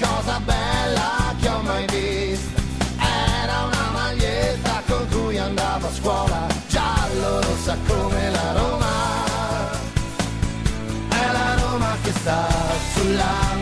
Cosa bella che ho mai vista era una maglietta con cui andavo a scuola, giallo rossa come la Roma. È la Roma che sta sulla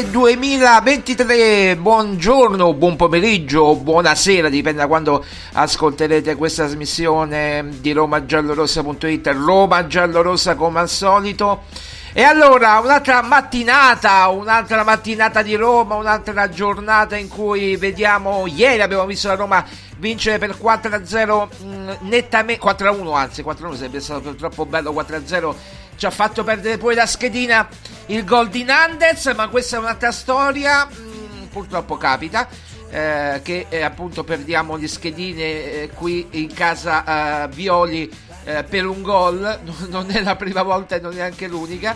Ottobre 2023, buongiorno, buon pomeriggio, buonasera, dipende da quando ascolterete questa trasmissione di romagiallorossa.it, Roma Giallorossa come al solito. E allora, un'altra mattinata, un'altra mattinata di Roma, un'altra giornata in cui vediamo, ieri abbiamo visto la Roma vincere per 4-0 mh, nettamente, 4-1 anzi, 4-1 sarebbe stato troppo bello, 4-0 ci ha fatto perdere poi la schedina il gol di Nandez, ma questa è un'altra storia, mh, purtroppo capita. Eh, che eh, appunto perdiamo le schedine eh, qui in casa eh, Violi eh, per un gol, non è la prima volta e non è anche l'unica.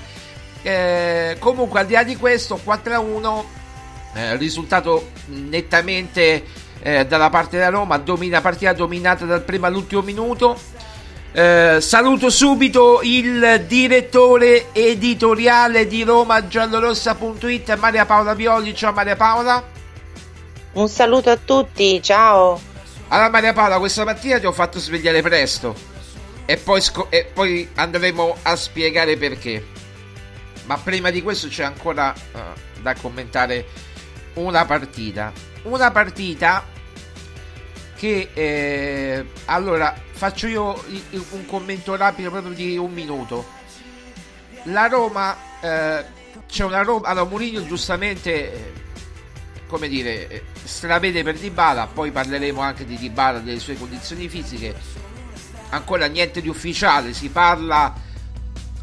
Eh, comunque, al di là di questo, 4-1, risultato nettamente dalla parte della Roma, domina partita dominata dal primo all'ultimo minuto. Eh, saluto subito il direttore editoriale di Roma giallorossa.it Maria Paola Violi. Ciao Maria Paola. Un saluto a tutti, ciao. Allora Maria Paola, questa mattina ti ho fatto svegliare presto e poi, sco- e poi andremo a spiegare perché. Ma prima di questo c'è ancora uh, da commentare una partita. Una partita che eh, allora faccio io un commento rapido proprio di un minuto. La Roma eh, c'è una Roma. Allora, Mourinho giustamente, eh, come dire, eh, stravede per Dybala. Poi parleremo anche di Dybala, delle sue condizioni fisiche. Ancora niente di ufficiale. Si parla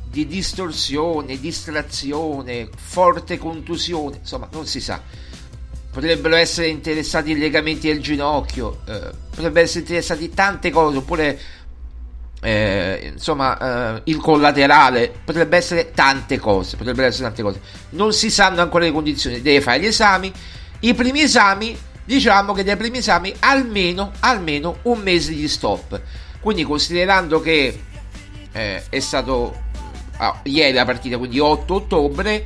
di distorsione, distrazione, forte contusione. Insomma, non si sa potrebbero essere interessati i legamenti del ginocchio, eh, potrebbero essere interessati tante cose, oppure eh, insomma eh, il collaterale, potrebbe essere tante cose, potrebbero essere tante cose. Non si sanno ancora le condizioni, deve fare gli esami. I primi esami, diciamo che dai primi esami almeno, almeno un mese di stop. Quindi considerando che eh, è stato ah, ieri la partita, quindi 8 ottobre,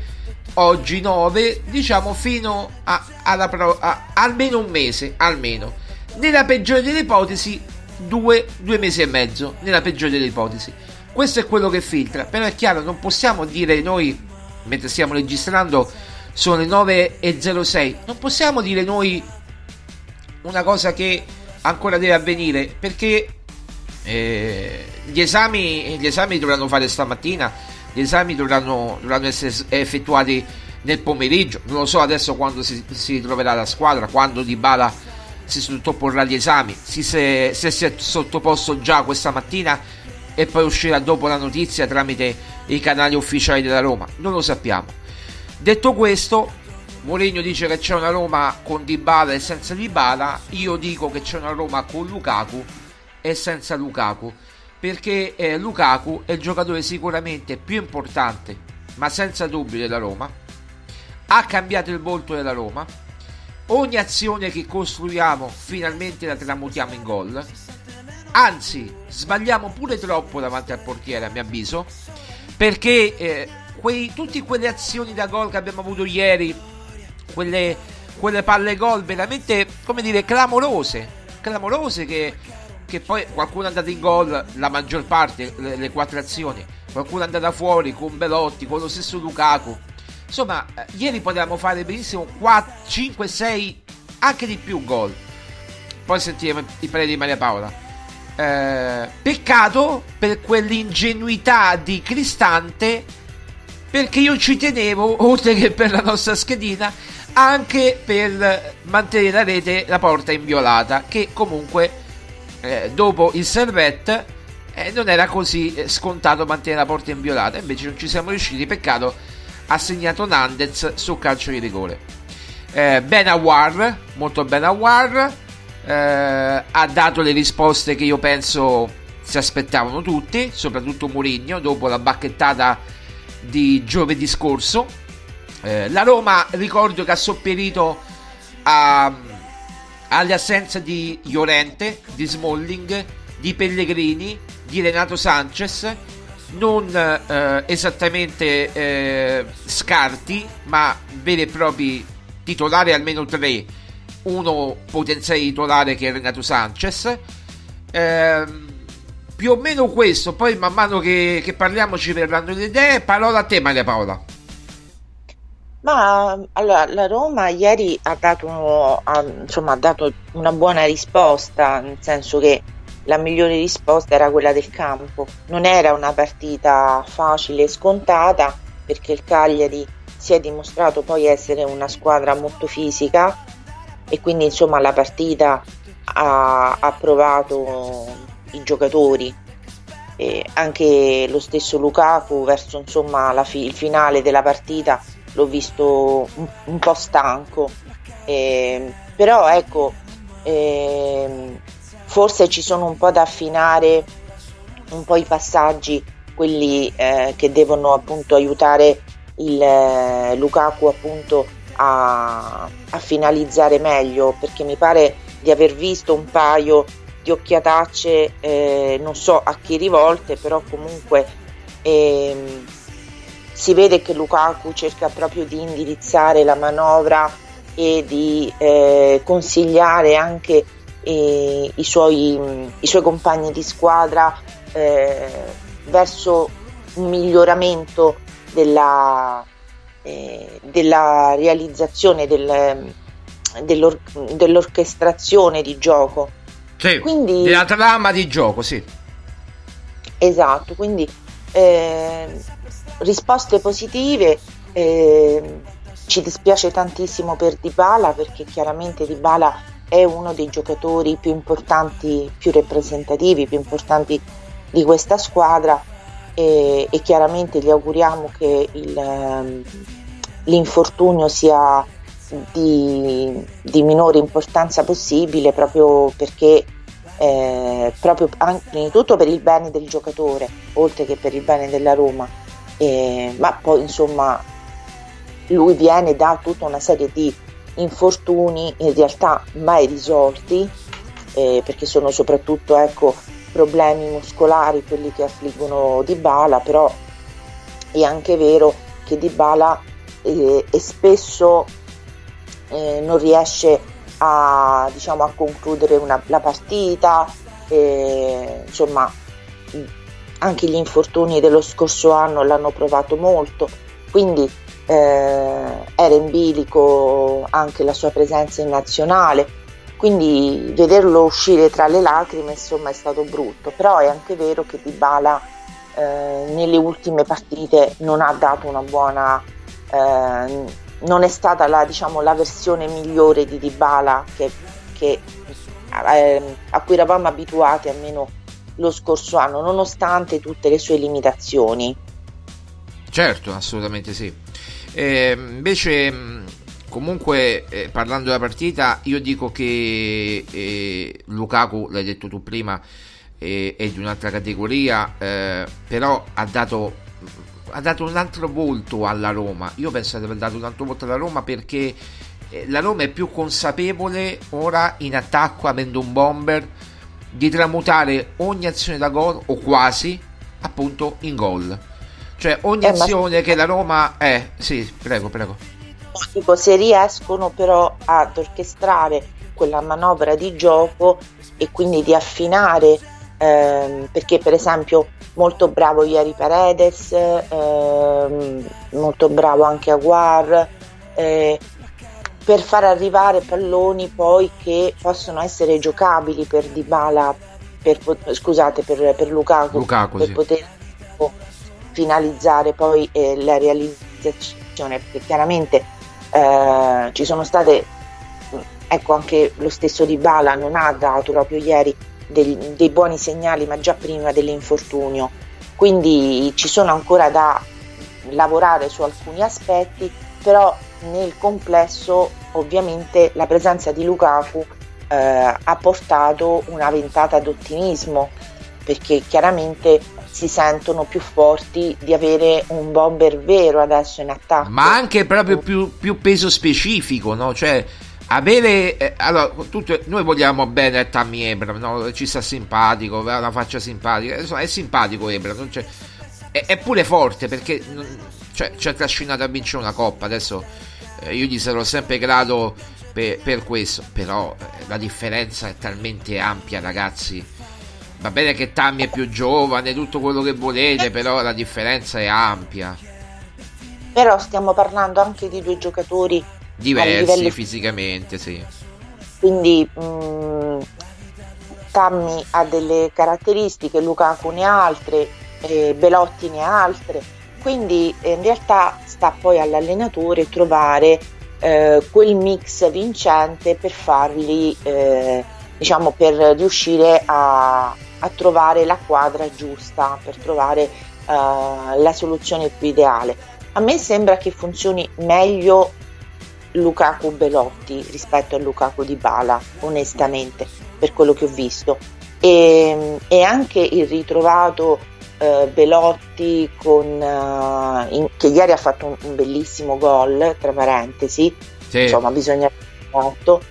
oggi 9, diciamo fino a, alla, a, almeno un mese, almeno. Nella peggiore delle ipotesi, due, due mesi e mezzo, nella peggiore delle ipotesi. Questo è quello che filtra, però è chiaro, non possiamo dire noi, mentre stiamo registrando, sono le 9.06, non possiamo dire noi una cosa che ancora deve avvenire, perché eh, gli, esami, gli esami dovranno fare stamattina gli esami dovranno, dovranno essere effettuati nel pomeriggio. Non lo so adesso quando si, si troverà la squadra, quando Di Bala si sottoporrà agli esami, si, se, se si è sottoposto già questa mattina e poi uscirà dopo la notizia tramite i canali ufficiali della Roma. Non lo sappiamo. Detto questo, Mourinho dice che c'è una Roma con Dybala e senza Dybala, io dico che c'è una Roma con Lukaku e senza Lukaku perché eh, Lukaku è il giocatore sicuramente più importante, ma senza dubbio della Roma. Ha cambiato il volto della Roma. Ogni azione che costruiamo finalmente la tramutiamo in gol. Anzi, sbagliamo pure troppo davanti al portiere, a mio avviso, perché eh, quei, tutte quelle azioni da gol che abbiamo avuto ieri, quelle, quelle palle gol veramente, come dire, clamorose, clamorose che che poi qualcuno è andato in gol, la maggior parte, le, le quattro azioni, qualcuno è andato fuori con Belotti, con lo stesso Lukaku. Insomma, eh, ieri potevamo fare benissimo 4, 5, 6, anche di più gol. Poi sentiremo i pareri di Maria Paola. Eh, peccato per quell'ingenuità di Cristante, perché io ci tenevo, oltre che per la nostra schedina, anche per mantenere la rete, la porta inviolata, che comunque eh, dopo il servette eh, non era così eh, scontato mantenere la porta inviolata invece non ci siamo riusciti peccato ha segnato Nandez sul calcio di rigore. Eh, Benawar molto Benawar eh, ha dato le risposte che io penso si aspettavano tutti soprattutto Mourinho dopo la bacchettata di giovedì scorso. Eh, la Roma ricordo che ha sopperito a alle assenze di Llorente, di Smalling, di Pellegrini, di Renato Sanchez, non eh, esattamente eh, scarti, ma veri e propri titolari almeno tre, uno potenziale titolare che è Renato Sanchez. Eh, più o meno questo, poi man mano che, che parliamo ci verranno le idee. Parola a te Maria Paola. Ma allora, la Roma ieri ha dato, ha, insomma, ha dato una buona risposta, nel senso che la migliore risposta era quella del campo. Non era una partita facile e scontata perché il Cagliari si è dimostrato poi essere una squadra molto fisica e quindi insomma la partita ha, ha provato i giocatori. E anche lo stesso Lukaku verso insomma fi- il finale della partita l'ho visto un, un po' stanco. Eh, però ecco, eh, forse ci sono un po' da affinare un po' i passaggi, quelli eh, che devono appunto aiutare il eh, Lukaku appunto a, a, finalizzare meglio, perché mi pare di aver visto un paio di occhiatacce, eh, non so a chi rivolte, però comunque ehm, si vede che Lukaku cerca proprio di indirizzare la manovra e di eh, consigliare anche eh, i, suoi, i, suoi, compagni di squadra eh, verso un miglioramento della, eh, della realizzazione del, dell'or- dell'orchestrazione di gioco. Sì, quindi, della trama di gioco, sì. Esatto, quindi eh, risposte positive. Eh, ci dispiace tantissimo per Dybala perché chiaramente Dybala è uno dei giocatori più importanti, più rappresentativi, più importanti di questa squadra e, e chiaramente gli auguriamo che il, l'infortunio sia di, di, minore importanza possibile proprio perché eh, proprio prima di tutto per il bene del giocatore oltre che per il bene della Roma eh, ma poi insomma lui viene da tutta una serie di infortuni in realtà mai risolti eh, perché sono soprattutto ecco, problemi muscolari quelli che affliggono Dybala però è anche vero che Dybala eh, e spesso eh, non riesce a, diciamo, a concludere una, la partita insomma anche gli infortuni dello scorso anno l'hanno provato molto quindi eh, era in bilico anche la sua presenza in nazionale, quindi vederlo uscire tra le lacrime insomma è stato brutto, però è anche vero che Dybala eh, nelle ultime partite non ha dato una buona, eh, non è stata la, diciamo, la versione migliore di Dybala che, che eh, a cui eravamo abituati almeno lo scorso anno, nonostante tutte le sue limitazioni. Certo, assolutamente sì. Eh, invece, comunque, eh, parlando della partita, io dico che eh, Lukaku, l'hai detto tu prima, è di un'altra categoria, eh, però ha dato, ha dato un altro volto alla Roma. Io penso di aver dato un altro volto alla Roma perché eh, la Roma è più consapevole ora in attacco, avendo un bomber, di tramutare ogni azione da gol, o quasi, appunto, in gol cioè ogni eh, azione ma... che la Roma è... Eh, sì, prego, prego. Dico, se riescono però ad orchestrare quella manovra di gioco e quindi di affinare, ehm, perché per esempio molto bravo ieri Paredes, ehm, molto bravo anche Aguar, eh, per far arrivare palloni poi che possono essere giocabili per Dybala, per, scusate, per, per Lukaku, Lukaku per sì. poter finalizzare poi eh, la realizzazione, perché chiaramente eh, ci sono state, ecco anche lo stesso Di Bala non ha dato proprio ieri dei, dei buoni segnali, ma già prima dell'infortunio, quindi ci sono ancora da lavorare su alcuni aspetti, però nel complesso ovviamente la presenza di Lukaku eh, ha portato una ventata d'ottimismo perché chiaramente si sentono più forti di avere un bomber vero adesso in attacco. Ma anche proprio più, più peso specifico, no? Cioè, avere eh, allora tutto, noi vogliamo bene a Tammy Ebram no? ci sta simpatico ha una faccia simpatica insomma è simpatico Ebram è, è, pure forte perché cioè, ci ha trascinato a vincere una coppa adesso eh, io gli sarò sempre grato per, per questo però eh, la differenza è talmente ampia ragazzi Va bene che Tammy è più giovane, tutto quello che volete, però la differenza è ampia. però stiamo parlando anche di due giocatori Diversi livello- fisicamente, sì. quindi mh, Tammy ha delle caratteristiche, Lukaku ne ha altre, eh, Belotti ne ha altre, quindi eh, in realtà sta poi all'allenatore trovare eh, quel mix vincente per farli, eh, diciamo, per riuscire a, a trovare la quadra giusta, per trovare eh, la soluzione più ideale. A me sembra che funzioni meglio Lukaku Belotti rispetto a Lukaku di Bala, onestamente, per quello che ho visto. E, e anche il ritrovato eh, Belotti con, eh, in- che ieri ha fatto un, un bellissimo gol, tra parentesi, Sì. insomma bisogna fatto.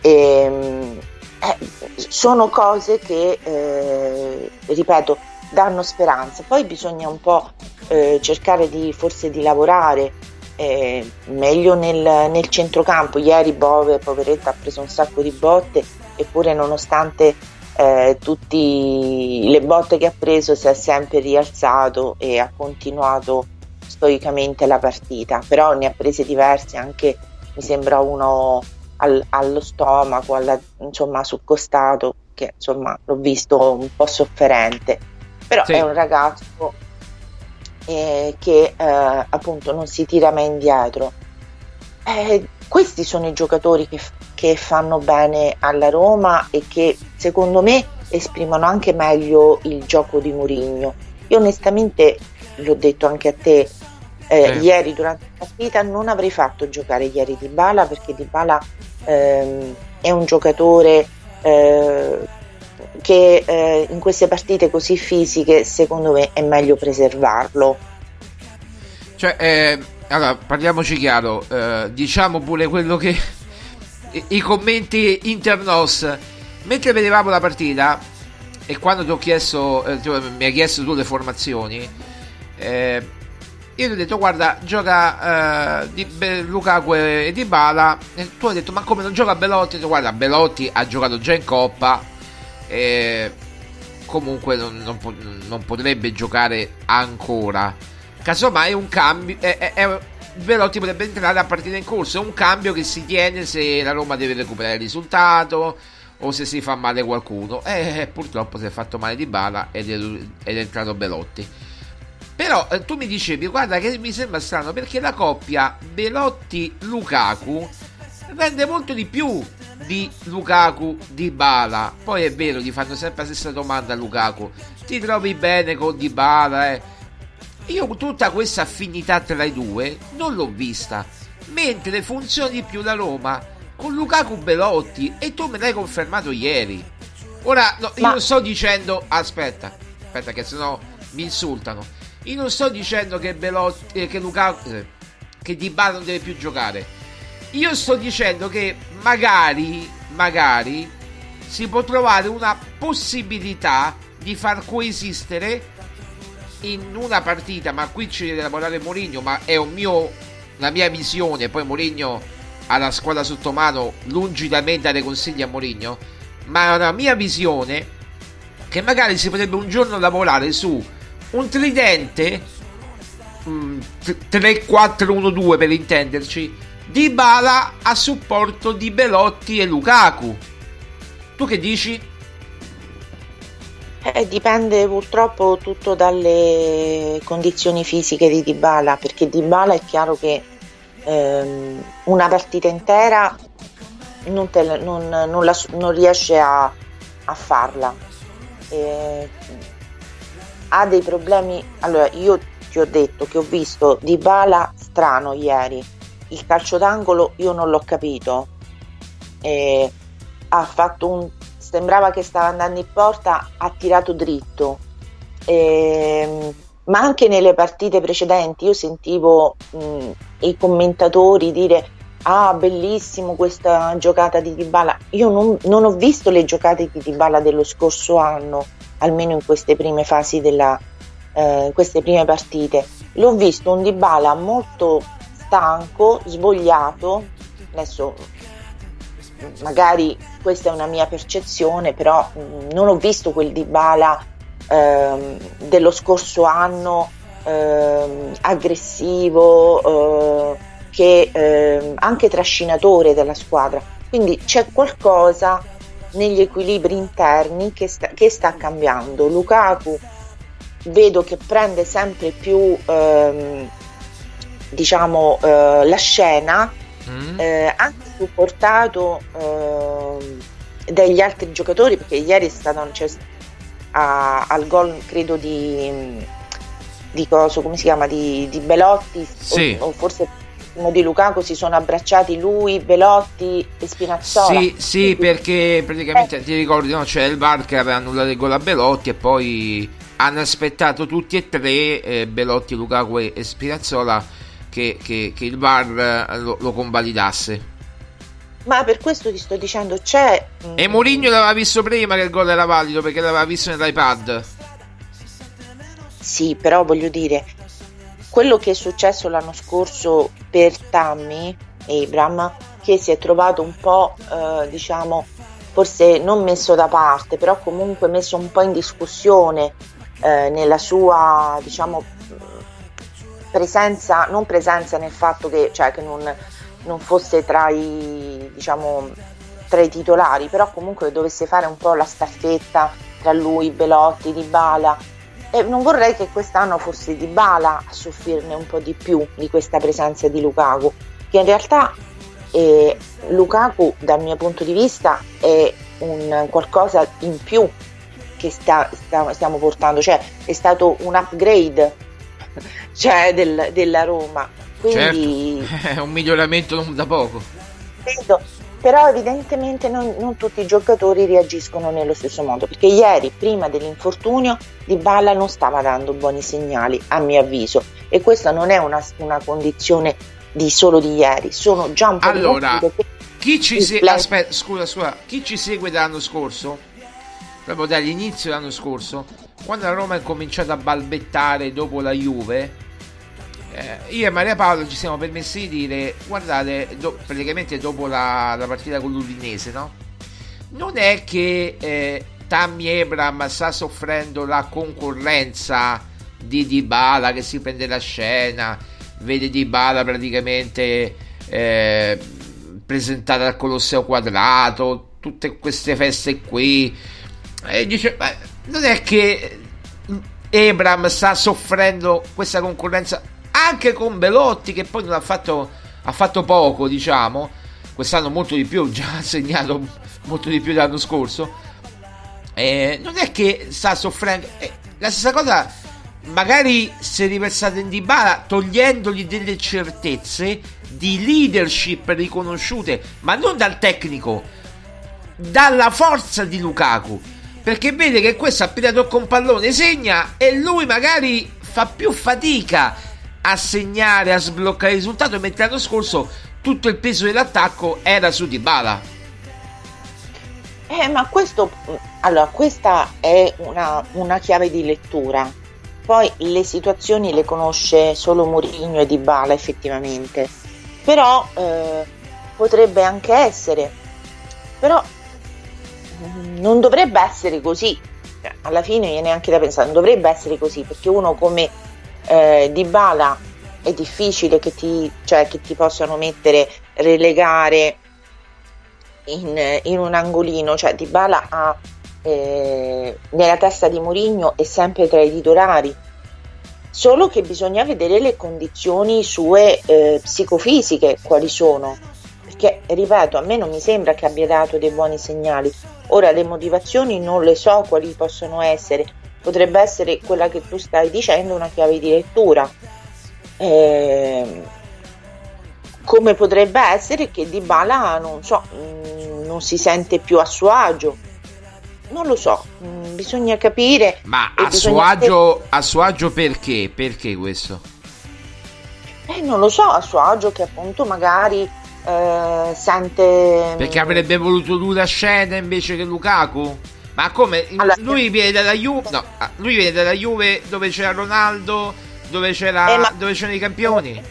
E, eh, sono cose che, eh, ripeto, danno speranza. Poi bisogna un po' eh, cercare di forse di lavorare eh, meglio nel, nel centrocampo. Ieri Bove, poveretta, ha preso un sacco di botte, eppure nonostante eh, tutte le botte che ha preso si è sempre rialzato e ha continuato stoicamente la partita, però ne ha prese diverse anche, mi sembra uno al- allo stomaco, alla- insomma sul costato, che insomma l'ho visto un po' sofferente, però Sì. è un ragazzo eh, che eh, appunto non si tira mai indietro. Eh, questi sono i giocatori che, che fanno bene alla Roma e che secondo me esprimono anche meglio il gioco di Mourinho. Io onestamente, l'ho detto anche a te, eh, Sì. ieri durante la partita non avrei fatto giocare ieri Di Bala perché Di Bala ehm, è un giocatore eh, che eh, in queste partite così fisiche secondo me è meglio preservarlo. Cioè, eh, allora, parliamoci chiaro, eh, diciamo pure quello che... i, commenti internos. Mentre vedevamo la partita, e quando ti ho chiesto, eh, mi hai chiesto tu le formazioni, eh, io ti ho detto, guarda, gioca eh, di, Be- Lukaku e Di Bala, e tu hai detto, ma come non gioca Belotti? Ho detto, guarda, Belotti ha giocato già in Coppa, e comunque non, non non potrebbe giocare ancora. Casomai un cambio. È, è- è- Velotti potrebbe entrare a partita in corso. È un cambio che si tiene se la Roma deve recuperare il risultato o se si fa male qualcuno. E purtroppo si è fatto male di bala ed è, ed è entrato Belotti. Però eh, tu mi dicevi, guarda che mi sembra strano perché la coppia Belotti-Lukaku rende molto di più di Lukaku di Bala. Poi è vero, gli fanno sempre la stessa domanda a Lukaku. Ti trovi bene con Di Bala? Eh? Io tutta questa affinità tra i due non l'ho vista. Mentre funziona di più la Roma con Lukaku Belotti e tu me l'hai confermato ieri. Ora, no, io non sto dicendo. Aspetta, aspetta, che sennò mi insultano. Io non sto dicendo che Belotti. eh, che Lukaku. eh, che Di Bala non deve più giocare. Io sto dicendo che magari, magari si può trovare una possibilità di far coesistere in una partita, ma qui ci deve lavorare Mourinho, ma è un mio, la mia visione, poi Mourinho ha la squadra sotto mano, lungi da me dare consigli a Mourinho, ma è una mia visione che magari si potrebbe un giorno lavorare su un tridente mm, 3-4-1-2 per intenderci di Bala a supporto di Belotti e Lukaku tu che dici? Eh, dipende purtroppo tutto dalle condizioni fisiche di Dybala, perché Dybala è chiaro che ehm, una partita intera non, te non- non la- non riesce a, a farla. Eh, ha dei problemi. Allora, io ti ho detto che ho visto Dybala strano ieri. Il calcio d'angolo io non l'ho capito. Eh, ha fatto un sembrava che stava andando in porta, ha tirato dritto. Ehm, ma anche nelle partite precedenti io sentivo mh, i commentatori dire ah bellissimo questa giocata di Dybala. Io non, non ho visto le giocate di Dybala dello scorso anno almeno in queste prime fasi della eh, queste prime partite. L'ho visto un Dybala molto stanco svogliato adesso magari questa è una mia percezione, però mh, non ho visto quel Dybala ehm, dello scorso anno ehm, aggressivo, eh, che ehm, anche trascinatore della squadra. Quindi c'è qualcosa negli equilibri interni che sta, che sta cambiando. Lukaku vedo che prende sempre più ehm, diciamo eh, la scena Mm. eh, anche supportato ehm, dagli altri giocatori perché ieri è stato cioè, a- al gol credo di di coso come si chiama di, di Belotti Sì. o, o forse di Lukaku si sono abbracciati lui, Belotti e Spinazzola Sì, sì, perché praticamente ti ricordi, no? C'è il VAR che aveva annullato il gol a Belotti e poi hanno aspettato tutti e tre, eh, Belotti, Lukaku e Spinazzola, che, che- che il VAR eh, lo, lo convalidasse. ma per questo ti sto dicendo c'è mm, E Mourinho l'aveva visto prima che il gol era valido perché l'aveva visto nell'iPad. Sì, però voglio dire, quello che è successo l'anno scorso per Tammy Abram, che si è trovato un po', eh, diciamo, forse non messo da parte, però comunque messo un po' in discussione eh, nella sua, diciamo, presenza, non presenza nel fatto che, cioè, che non, non fosse tra i, diciamo, tra i titolari, però comunque dovesse fare un po' la staffetta tra lui, Belotti, Dybala. E non vorrei che quest'anno fosse Dybala a soffrirne un po' di più di questa presenza di Lukaku, che in realtà eh, Lukaku dal mio punto di vista è un qualcosa in più che sta- sta- stiamo portando, cioè è stato un upgrade cioè, del- della Roma. Quindi Certo, è un miglioramento da poco. Vedo, però evidentemente non, non tutti i giocatori reagiscono nello stesso modo, perché ieri, prima dell'infortunio, Dybala non stava dando buoni segnali, a mio avviso, e questa non è una, una condizione di solo di ieri, sono già un po' di Allora, chi ci play- aspetta, scusa, scusa, chi ci segue dall'anno scorso, proprio dall'inizio dell'anno scorso, quando la Roma è cominciata a balbettare dopo la Juve, eh, io e Maria Paolo ci siamo permessi di dire, guardate, do- praticamente dopo la, la partita con l'Udinese, no? Non è che eh, Tammy Abram sta soffrendo la concorrenza di Dybala che si prende la scena, vede Dybala praticamente eh, presentata al Colosseo Quadrato, tutte queste feste qui. E dice, "Beh, non è che Abram sta soffrendo questa concorrenza anche con Belotti che poi non ha fatto, ha fatto poco, diciamo. Quest'anno molto di più, già ha segnato molto di più dell'anno scorso. Eh, non è che sta soffrendo. eh, la stessa cosa, magari se riversate in Dybala, togliendogli delle certezze di leadership riconosciute, ma non dal tecnico, dalla forza di Lukaku. Perché vede che questo appena tocca un pallone segna e lui magari fa più fatica a segnare, a sbloccare il risultato, mentre l'anno scorso tutto il peso dell'attacco era su Dybala. Eh, ma questo, allora, questa è una, una chiave di lettura. Poi le situazioni le conosce solo Mourinho e Dybala effettivamente. Però eh, potrebbe anche essere. Però non dovrebbe essere così. Alla fine viene anche da pensare, non dovrebbe essere così, perché uno come eh, Dybala è difficile che ti, cioè, che ti possano mettere, relegare in, in un angolino, cioè Dybala ha eh, nella testa di Mourinho è sempre tra i titolari. Solo che bisogna vedere le condizioni sue eh, psicofisiche quali sono. Perché, ripeto, a me non mi sembra che abbia dato dei buoni segnali. Ora le motivazioni non le so quali possono essere. Potrebbe essere quella che tu stai dicendo, una chiave di lettura. Ehm, come potrebbe essere che Dybala non so, mh, non si sente più a suo agio. Non lo so, mh, bisogna capire. Ma a suo, agio, a suo agio perché? Perché questo? Eh, non lo so, a suo agio che appunto magari eh, sente... Perché avrebbe voluto lui la scena invece che Lukaku? Ma come? Allora- lui viene dalla Juve. No, ah, lui viene dalla Juve dove c'era Ronaldo, dove, c'era, Eh, ma- dove c'erano i campioni.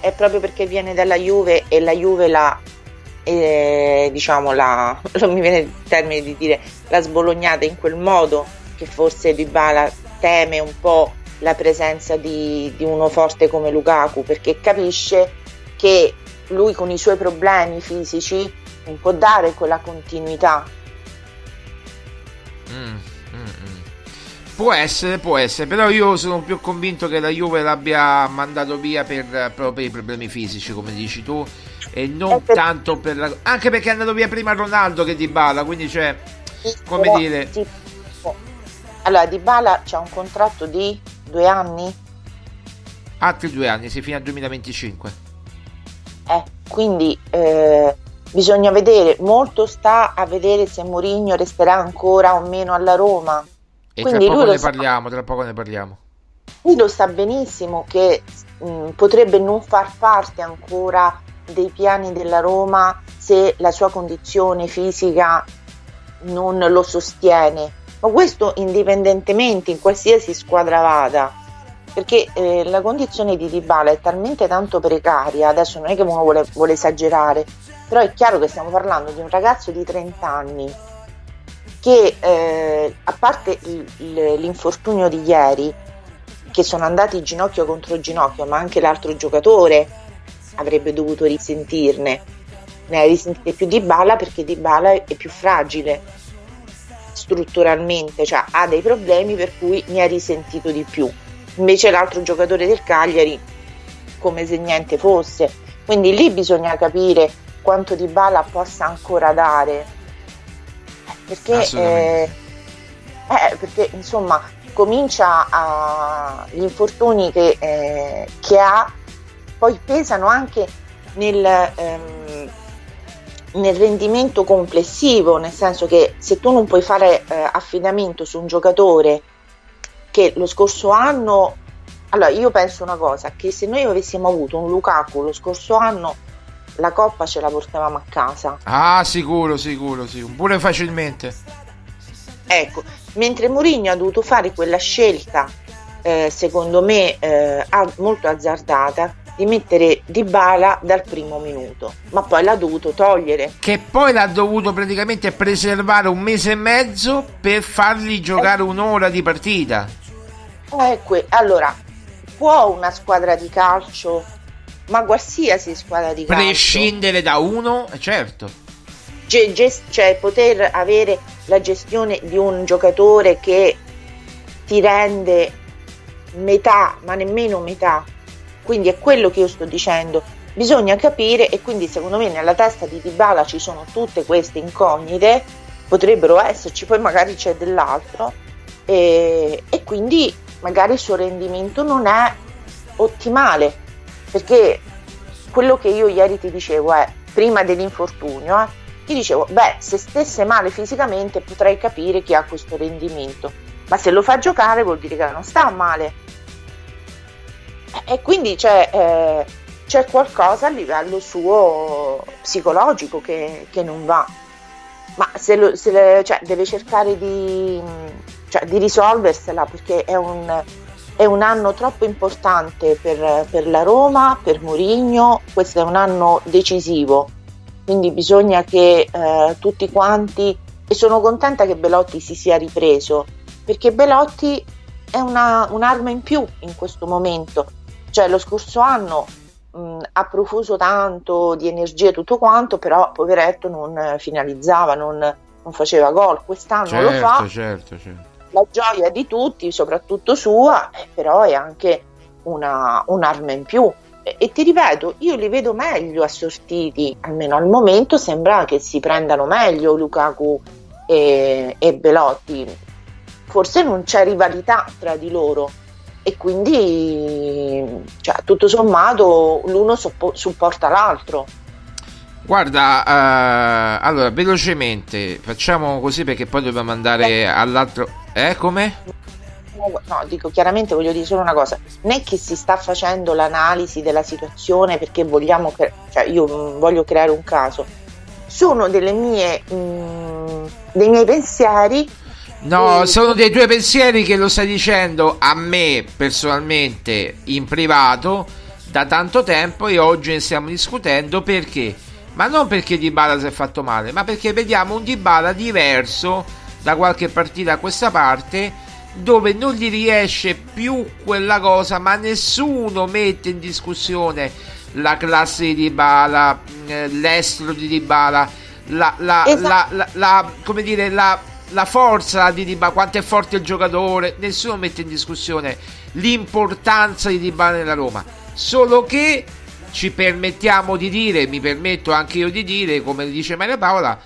È proprio perché viene dalla Juve e la Juve la... eh, diciamo la... non mi viene il termine di dire la sbolognata in quel modo che forse Dybala teme un po' la presenza di, di uno forte come Lukaku perché capisce che lui con i suoi problemi fisici non può dare quella continuità. Mm, mm, mm. Può essere, può essere, però io sono più convinto che la Juve l'abbia mandato via per, proprio per i problemi fisici, come dici tu, e non per- tanto per la... anche perché è andato via prima Ronaldo che Di Bala, quindi cioè, come Però, dire, sì. Allora, Dybala c'ha un contratto di due anni? altri due anni, si fino al 2025. Eh, quindi eh, bisogna vedere, molto sta a vedere se Mourinho resterà ancora o meno alla Roma. E Quindi tra poco ne sa. parliamo, tra poco ne parliamo. Lui lo sa benissimo che mh, potrebbe non far parte ancora dei piani della Roma se la sua condizione fisica non lo sostiene, ma questo indipendentemente in qualsiasi squadra vada, perché eh, la condizione di Dybala è talmente tanto precaria, adesso non è che uno vuole, vuole esagerare, però è chiaro che stiamo parlando di un ragazzo di 30 anni che eh, a parte l'infortunio di ieri, che sono andati ginocchio contro ginocchio, ma anche l'altro giocatore avrebbe dovuto risentirne. Ne ha risentite più di Bala perché Di Bala è più fragile strutturalmente, cioè ha dei problemi per cui ne ha risentito di più. Invece l'altro giocatore del Cagliari come se niente fosse. Quindi lì bisogna capire quanto Di Bala possa ancora dare. Perché, eh, eh, perché insomma comincia a gli infortuni che, eh, che ha poi pesano anche nel, ehm, nel rendimento complessivo, nel senso che se tu non puoi fare eh, affidamento su un giocatore che lo scorso anno, allora io penso una cosa, che se noi avessimo avuto un Lukaku lo scorso anno, la coppa ce la portavamo a casa. Ah, sicuro, sicuro, sì, pure facilmente. Ecco, mentre Mourinho ha dovuto fare quella scelta, eh, secondo me eh, molto azzardata, di mettere Dybala dal primo minuto, ma poi l'ha dovuto togliere. Che poi l'ha dovuto praticamente preservare un mese e mezzo per fargli giocare un'ora di partita. Ecco, allora, può una squadra di calcio, ma qualsiasi squadra di calcio, Prescindere da uno, eh, certo. ge- ges- cioè poter avere la gestione di un giocatore che ti rende metà, ma nemmeno metà. Quindi è quello che io sto dicendo. Bisogna capire e quindi secondo me nella testa di Dybala ci sono tutte queste incognite, potrebbero esserci, poi magari c'è dell'altro e, e quindi magari il suo rendimento non è ottimale perché quello che io ieri ti dicevo è prima dell'infortunio eh, ti dicevo beh se stesse male fisicamente potrei capire chi ha questo rendimento ma se lo fa giocare vuol dire che non sta male. E quindi c'è, eh, c'è qualcosa a livello suo psicologico che, che non va. Ma se, lo- se le- cioè, deve cercare di, cioè, di risolversela perché è un, è un anno troppo importante per, per la Roma, per Mourinho, questo è un anno decisivo, quindi bisogna che eh, tutti quanti, e sono contenta che Belotti si sia ripreso, perché Belotti è una- un'arma in più in questo momento, cioè lo scorso anno mh, ha profuso tanto di energia e tutto quanto, però poveretto non finalizzava, non, non faceva gol, quest'anno lo fa. Certo, certo, certo. La gioia di tutti, soprattutto sua, eh, però è anche una- un'arma in più. E, e ti ripeto, io li vedo meglio assortiti, almeno al momento sembra che si prendano meglio Lukaku e, e Belotti. Forse non c'è rivalità tra di loro e quindi cioè, tutto sommato l'uno soppo- supporta l'altro. Guarda, eh, allora velocemente facciamo così perché poi dobbiamo andare all'altro. Eh, come? No, dico chiaramente voglio dire solo una cosa, non è che si sta facendo l'analisi della situazione perché vogliamo, cre- cioè io mm, voglio creare un caso, sono delle mie, mm, dei miei pensieri. No, e- sono dei tuoi pensieri che lo stai dicendo a me personalmente in privato da tanto tempo e oggi ne stiamo discutendo perché? Ma non perché Dybala si è fatto male, ma perché vediamo un Dybala diverso da qualche partita a questa parte dove non gli riesce più quella cosa, ma nessuno mette in discussione la classe di Dybala, eh, l'estro di Dybala, la, la, Esatto. la, la- la- come dire, la, la forza di Dybala, quanto è forte il giocatore, nessuno mette in discussione l'importanza di Dybala nella Roma, solo che ci permettiamo di dire, mi permetto anche io di dire, come dice Maria Paola,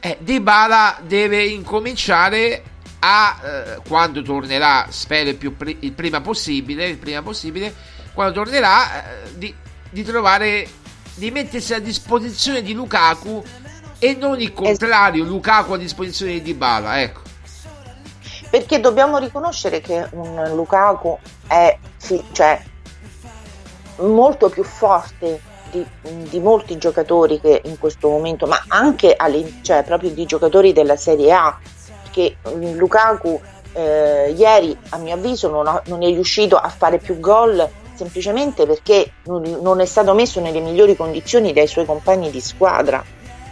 eh, Dybala deve incominciare a eh, quando tornerà, spero il, più pri- il prima possibile, il prima possibile, quando tornerà eh, di, di trovare di mettersi a disposizione di Lukaku e non il contrario, Lukaku a disposizione di Dybala, ecco. perché dobbiamo riconoscere che un Lukaku è fi- cioè, molto più forte di, di molti giocatori che in questo momento, ma anche cioè, proprio di giocatori della Serie A, perché mm, Lukaku eh, ieri a mio avviso non, ha- non è riuscito a fare più gol semplicemente perché non, non è stato messo nelle migliori condizioni dai suoi compagni di squadra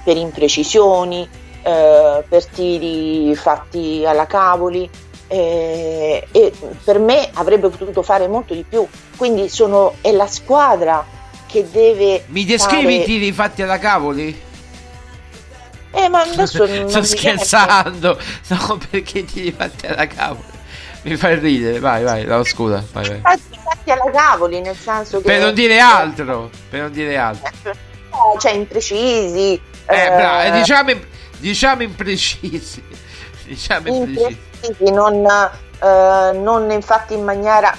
per imprecisioni, eh, per tiri fatti alla cavoli eh, e per me avrebbe potuto fare molto di più. Quindi sono, è la squadra che deve. Mi descrivi i fare- tiri fatti alla cavoli? Eh, ma adesso non Sto scherzando, no, perché i tiri fatti alla cavoli? Mi fai ridere, vai, vai, no, scusa, vai, vai. Fatti, alla cavoli, nel senso che. Per non dire altro, per non dire altro. Eh, Cioè, imprecisi. Eh, eh, eh, diciamo, diciamo imprecisi. Diciamo imprecisi. imprecisi, non, eh, non infatti in maniera,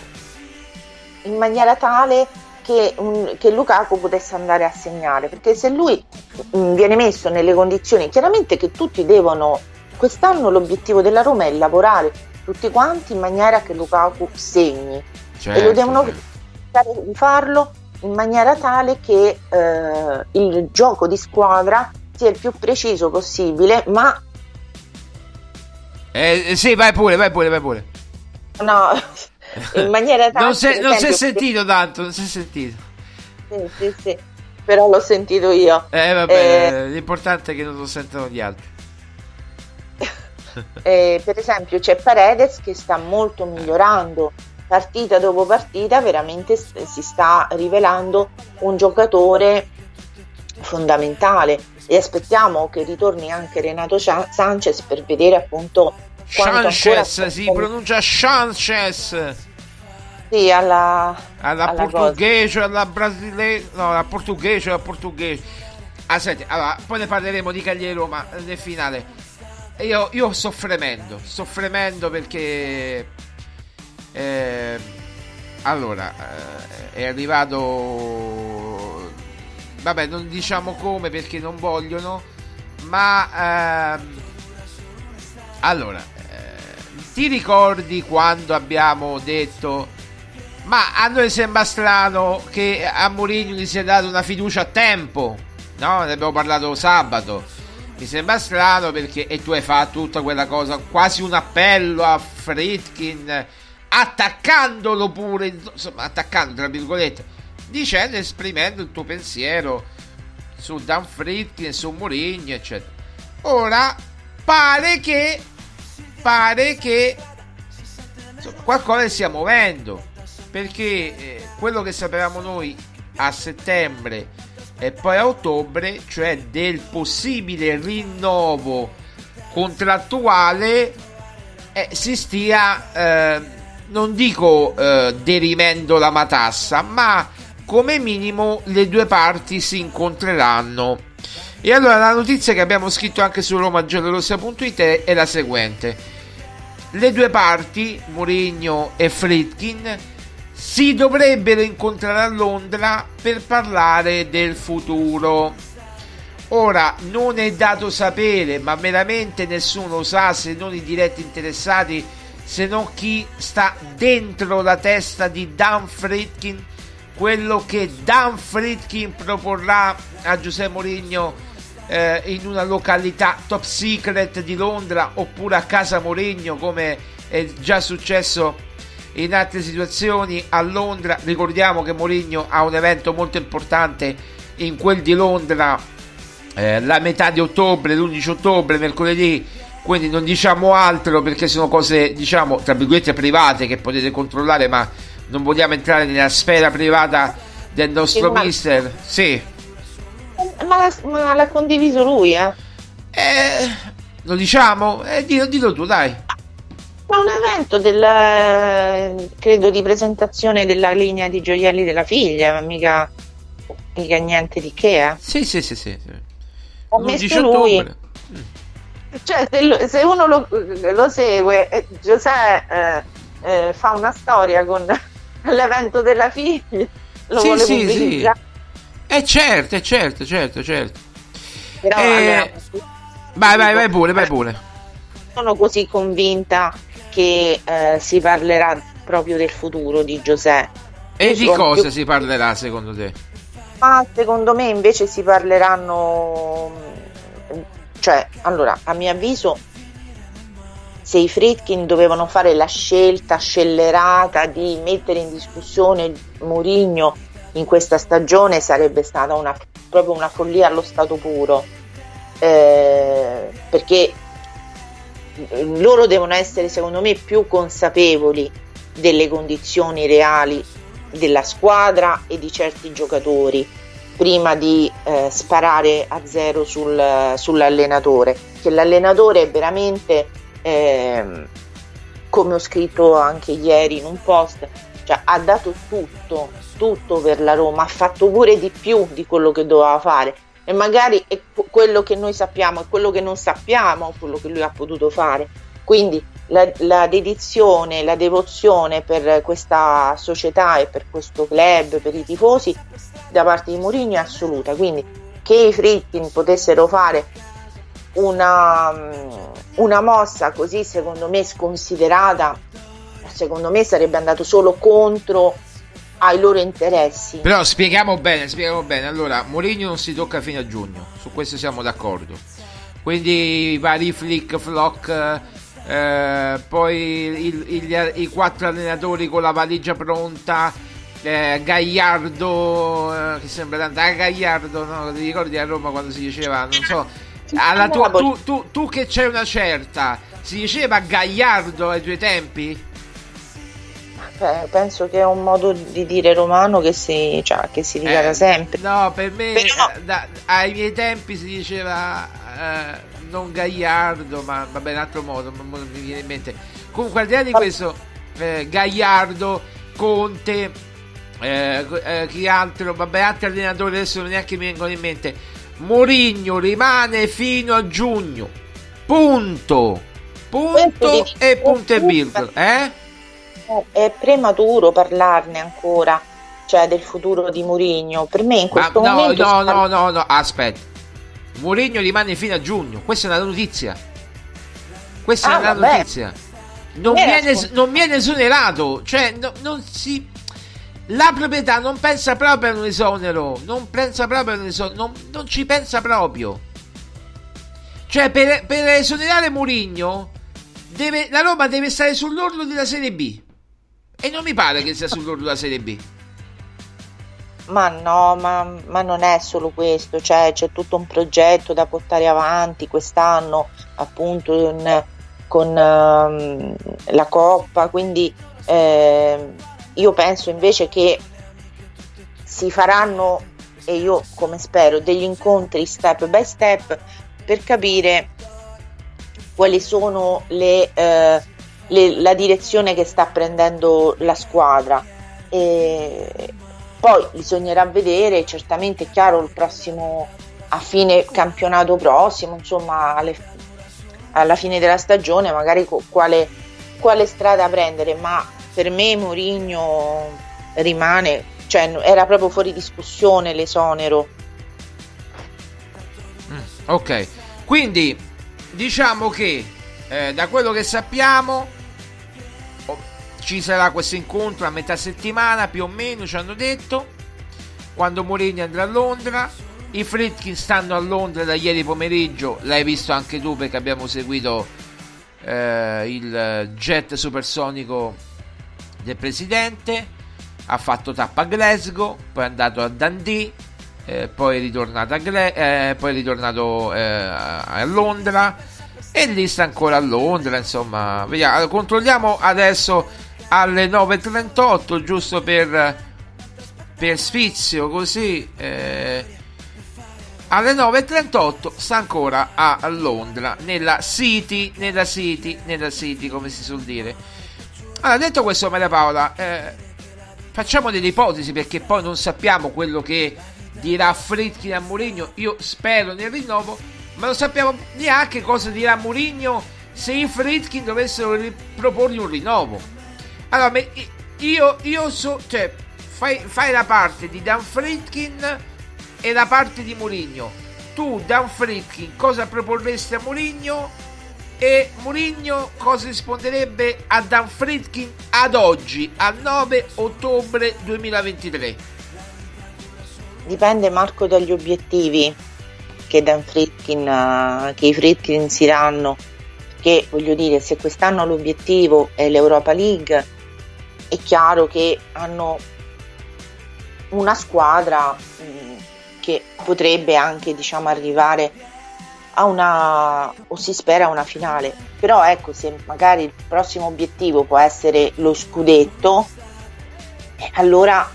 in maniera tale che, un- che Lukaku potesse andare a segnare, perché se lui mm, viene messo nelle condizioni, chiaramente che tutti devono, quest'anno l'obiettivo della Roma è lavorare tutti quanti in maniera che Lukaku segni e lo Certo, devono certo. cercare di farlo in maniera tale che eh, il gioco di squadra sia il più preciso possibile, ma eh, sì, vai pure, vai pure, vai pure. no, in maniera tale Non si per non si è sentito tanto, non si è sentito. Sì, sì, sì, però l'ho sentito io. Eh, vabbè, Eh, l'importante è che non lo sentono gli altri. eh, per esempio c'è Paredes che sta molto migliorando partita dopo partita, veramente si sta rivelando un giocatore fondamentale e aspettiamo che ritorni anche Renato Sa- Sanchez per vedere appunto Sanchez, si pronuncia Sanchez. sì, alla, Alla, alla portoghese, alla brasiliana, no, alla portoghese, alla portoghese. Ah, senti, allora, poi ne parleremo di Cagliari ma nel finale. Io, io sto fremendo, sto fremendo perché... eh, allora, eh, è arrivato... Vabbè, non diciamo come perché non vogliono, ma... ehm, allora, eh, ti ricordi quando abbiamo detto... Ma a noi sembra strano che a Mourinho gli sia dato una fiducia a tempo, no? Ne abbiamo parlato sabato. Mi sembra strano perché e tu hai fatto tutta quella cosa, quasi un appello a Fritkin, attaccandolo pure, insomma, attaccando tra virgolette, dicendo, esprimendo il tuo pensiero su Dan Fritkin, su Mourinho, eccetera. Ora pare che pare che qualcosa stia muovendo perché eh, quello che sapevamo noi a settembre e poi a ottobre, cioè del possibile rinnovo contrattuale, eh, si stia, eh, non dico eh, derimendo la matassa, ma come minimo le due parti si incontreranno. E allora la notizia che abbiamo scritto anche su romagiallorossa.it è la seguente. Le due parti, Mourinho e Fritkin, si dovrebbero incontrare a Londra per parlare del futuro. Ora non è dato sapere, ma veramente nessuno sa se non i diretti interessati, se non chi sta dentro la testa di Dan Fritkin, quello che Dan Fritkin proporrà a Giuseppe Mourinho eh, in una località top secret di Londra oppure a casa Mourinho come è già successo in altre situazioni a Londra ricordiamo che Mourinho ha un evento molto importante in quel di Londra eh, la metà di ottobre l'11 ottobre mercoledì quindi non diciamo altro perché sono cose, diciamo, tra virgolette private che potete controllare, ma non vogliamo entrare nella sfera privata del nostro mister. Sì. Ma, l'ha- ma l'ha condiviso lui, eh? Eh, lo diciamo? Eh, dillo, dillo tu, dai. Ma un evento del, eh, credo di presentazione della linea di gioielli della figlia, ma mica, mica niente di che, eh. Sì, sì, sì, sì. 11 messo lui. ottobre. Cioè, se, se uno lo, lo segue, eh, Giuseppe eh, eh, fa una storia con l'evento della figlia, lo Sì, vuole sì, sì. Eh certo, eh, certo, certo, certo. Però, Eh, allora, Vai, vai, vai pure, vai pure. sono così convinta che eh, si parlerà proprio del futuro di Giuseppe. E di cosa più- si parlerà secondo te? Ma secondo me invece si parleranno, cioè, allora, a mio avviso, se i Fritkin dovevano fare la scelta scellerata di mettere in discussione Mourinho in questa stagione sarebbe stata una, proprio una follia allo stato puro, Eh, perché loro devono essere secondo me più consapevoli delle condizioni reali della squadra e di certi giocatori prima di eh, sparare a zero sul- sull'allenatore. Che l'allenatore è veramente ehm, come ho scritto anche ieri in un post cioè, ha dato tutto tutto per la Roma ha fatto pure di più di quello che doveva fare e magari è que- quello che noi sappiamo e quello che non sappiamo quello che lui ha potuto fare quindi la, la dedizione, la devozione per questa società e per questo club, per i tifosi da parte di Mourinho è assoluta. Quindi che i Fritkin potessero fare una, una mossa così secondo me sconsiderata, secondo me sarebbe andato solo contro ai loro interessi. Però spieghiamo bene, spieghiamo bene. Allora, Mourinho non si tocca fino a giugno, su questo siamo d'accordo. Quindi i vari flick, flock, eh, poi il- il- i quattro allenatori con la valigia pronta, eh, Gagliardo, eh, che sembra tanto, ah, Gagliardo, no? Ti ricordi a Roma quando si diceva, non so, alla tua, tu, tu, tu che c'è una certa, si diceva Gagliardo ai tuoi tempi? Eh, penso che è un modo di dire romano che si, cioè, che si dica Eh, sempre. No, per me Però- eh, da- ai miei tempi si diceva eh, non Gagliardo, ma vabbè, in altro modo, non mi viene in mente. Comunque, al di là di questo, eh, Gagliardo, Conte, eh, eh, chi altro, vabbè, altri allenatori adesso neanche mi vengono in mente. Mourinho rimane fino a giugno. Punto. Punto e punto e virgola. Eh? È prematuro parlarne ancora, cioè del futuro di Mourinho. Per me in Ma questo no, momento no, no, no, no, aspetta. Mourinho rimane fino a giugno. Questa è una notizia. Questa Ah, è una vabbè. notizia. Non viene, non viene esonerato. Cioè, no- non si. La proprietà non pensa proprio a un esonero. Non pensa proprio a un esonero. Non, non ci pensa proprio. Cioè, per, per esonerare Mourinho, deve- la Roma deve stare sull'orlo della Serie B. E non mi pare che sia sull'orlo della Serie B. Ma no, ma, ma non è solo questo, cioè c'è tutto un progetto da portare avanti quest'anno, appunto con, con, ehm, la Coppa, quindi ehm, io penso invece che si faranno, e io come spero, degli incontri step by step per capire quali sono le, eh, le- la direzione che sta prendendo la squadra. E poi bisognerà vedere, certamente è chiaro il prossimo a fine campionato prossimo, insomma alle- alla fine della stagione magari quale, quale strada prendere, ma per me Mourinho rimane, cioè era proprio fuori discussione l'esonero. Ok, quindi diciamo che eh, da quello che sappiamo ci sarà questo incontro a metà settimana più o meno, ci hanno detto, quando Mourinho andrà a Londra. I Fritkin stanno a Londra da ieri pomeriggio, l'hai visto anche tu perché abbiamo seguito eh, il jet supersonico del presidente. Ha fatto tappa a Glasgow, poi è andato a Dundee, eh, poi è ritornato a, Gle- eh, poi è ritornato eh, a Londra e lì sta ancora a Londra, insomma, vediamo, Allora, controlliamo adesso alle 9.38, giusto per, per sfizio, così... eh, alle 9.38 sta ancora a Londra, nella City, nella City, nella City, come si suol dire. Allora, detto questo, Maria Paola, eh, facciamo delle ipotesi perché poi non sappiamo quello che dirà Fritkin a Mourinho. Io spero nel rinnovo, ma non sappiamo neanche cosa dirà Mourinho se i Fritkin dovessero proporgli un rinnovo. Allora, io, io so, cioè, fai, fai la parte di Dan Fritkin e la parte di Mourinho. Tu, Dan Fritkin, cosa proporresti a Mourinho? E Mourinho cosa risponderebbe a Dan Fritkin ad oggi, al 9 ottobre 2023? Dipende Marco dagli obiettivi che, Dan Fritkin, eh, che i Fritkin si danno. Che voglio dire, se quest'anno l'obiettivo è l'Europa League, è chiaro che hanno una squadra mh, che potrebbe anche diciamo, arrivare a una o si spera a una finale. Però ecco, se magari il prossimo obiettivo può essere lo scudetto, allora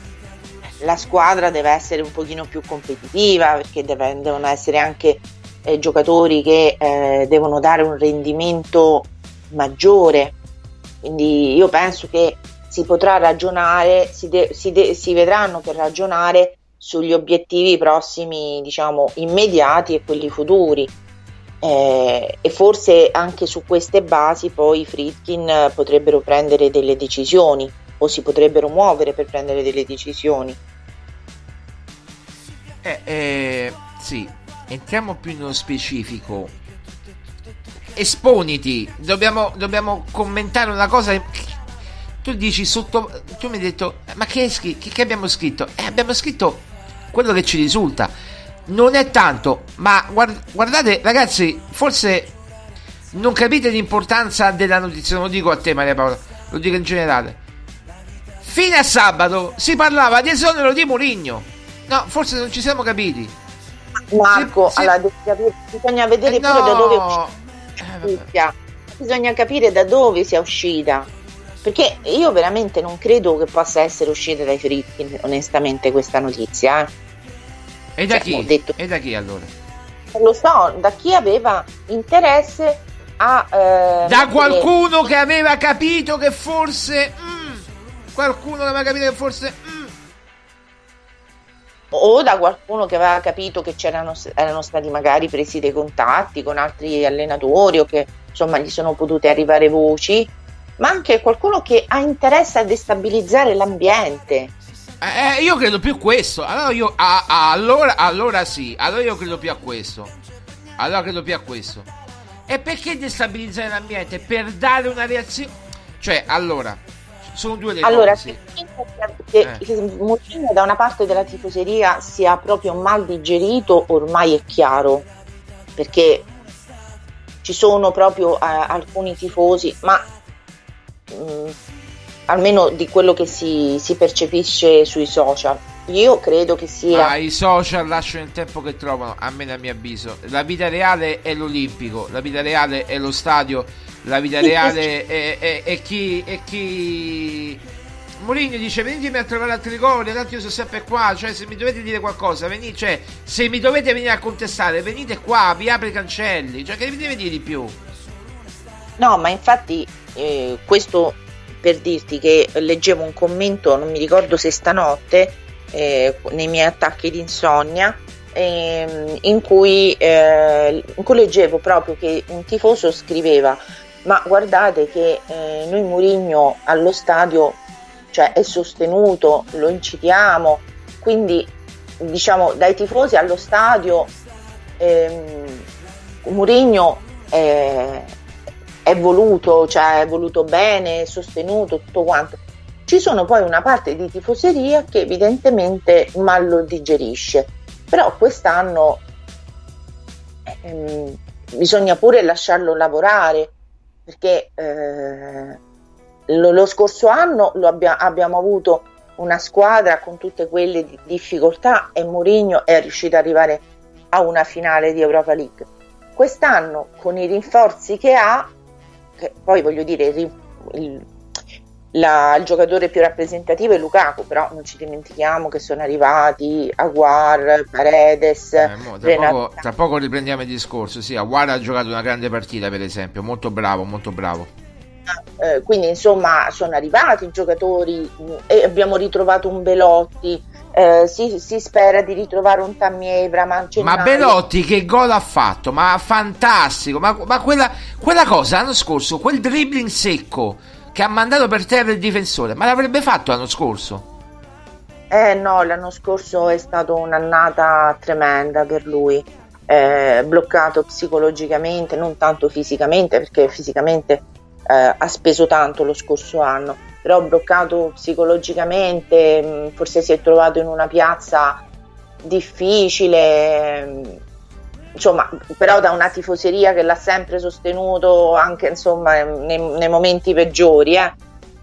la squadra deve essere un pochino più competitiva perché deve- devono essere anche eh, giocatori che eh, devono dare un rendimento maggiore. Quindi io penso che si potrà ragionare, si, de- si de- si vedranno per ragionare sugli obiettivi prossimi, diciamo, immediati e quelli futuri. Eh, e forse anche su queste basi poi i Fritkin potrebbero prendere delle decisioni o si potrebbero muovere per prendere delle decisioni. Eh, eh, sì, entriamo più nello specifico. Esponiti, dobbiamo, dobbiamo commentare una cosa. Tu dici sotto. Tu mi hai detto, ma che, che, che abbiamo scritto? Eh, abbiamo scritto quello che ci risulta. Non è tanto, ma guard- guardate, ragazzi, forse non capite l'importanza della notizia. Non lo dico a te, Maria Paola, lo dico in generale. Fino a sabato si parlava di esonero di Mourinho. No, forse non ci siamo capiti. Marco, Sì, sì. allora, capire- bisogna vedere Eh, no. da dove è Eh, uscita. notizia. Bisogna capire da dove sia uscita. Perché io veramente non credo che possa essere uscita dai Fritkin, onestamente, questa notizia. eh. E da Cioè, chi? detto- E da chi allora? Lo so, da chi aveva interesse a... eh, Da qualcuno che aveva capito che forse. mm, qualcuno che aveva capito che forse. mm, o da qualcuno che aveva capito che c'erano erano stati magari presi dei contatti con altri allenatori o che insomma gli sono potute arrivare voci, ma anche qualcuno che ha interesse a destabilizzare l'ambiente. Eh, io credo più questo. Allora io. ah, ah, allora, allora sì. Allora io credo più a questo. Allora credo più a questo. E perché destabilizzare l'ambiente? Per dare una reazione. Cioè, allora. Sono due le Allora, cose. che, che, Eh. che Mourinho da una parte della tifoseria sia proprio mal digerito ormai è chiaro, perché ci sono proprio eh, alcuni tifosi, ma mh, almeno di quello che si, si percepisce sui social. Io credo che sia Ma i social lasciano il tempo che trovano, a me a mio avviso. La vita reale è l'Olimpico, la vita reale è lo stadio, la vita reale è, è- è chi... È chi... Mourinho dice venitemi a trovare altri rigore, tanto io sono sempre qua, cioè se mi dovete dire qualcosa, venite, cioè se mi dovete venire a contestare, venite qua, vi apre i cancelli, cioè che vi deve dire di più? No, ma infatti questo per dirti che leggevo un commento, non mi ricordo se stanotte, eh, nei miei attacchi di insonnia, ehm, in, cui, eh, in cui leggevo proprio che un tifoso scriveva ma guardate che eh, noi Murigno allo stadio cioè, è sostenuto, lo incitiamo, quindi diciamo dai tifosi allo stadio ehm, Murigno è, è voluto, cioè è voluto bene, è sostenuto, tutto quanto. Ci sono poi una parte di tifoseria che evidentemente mal lo digerisce, però quest'anno ehm, bisogna pure lasciarlo lavorare perché eh, lo, lo scorso anno lo abbia- abbiamo avuto una squadra con tutte quelle di- difficoltà e Mourinho è riuscito ad arrivare a una finale di Europa League. quest'anno con i rinforzi che ha, poi voglio dire, il, il- la- il giocatore più rappresentativo è Lukaku, però non ci dimentichiamo che sono arrivati Aguar, Paredes, Eh, mo, tra, poco, tra poco riprendiamo il discorso. Sì, Aguara ha giocato una grande partita, per esempio. Molto bravo, molto bravo. Eh, quindi insomma sono arrivati i giocatori mh, e abbiamo ritrovato un Belotti, eh, si, si spera di ritrovare un Tammy Evra, Ma. Belotti che gol ha fatto? Ma fantastico! Ma, ma quella, quella cosa l'anno scorso, quel dribbling secco che ha mandato per terra il difensore, ma l'avrebbe fatto l'anno scorso? Eh no, l'anno scorso è stata un'annata tremenda per lui, eh, bloccato psicologicamente, non tanto fisicamente, perché fisicamente eh, ha speso tanto lo scorso anno, però bloccato psicologicamente, mh, forse si è trovato in una piazza difficile, mh, insomma, però da una tifoseria che l'ha sempre sostenuto anche insomma, nei, nei momenti peggiori. eh.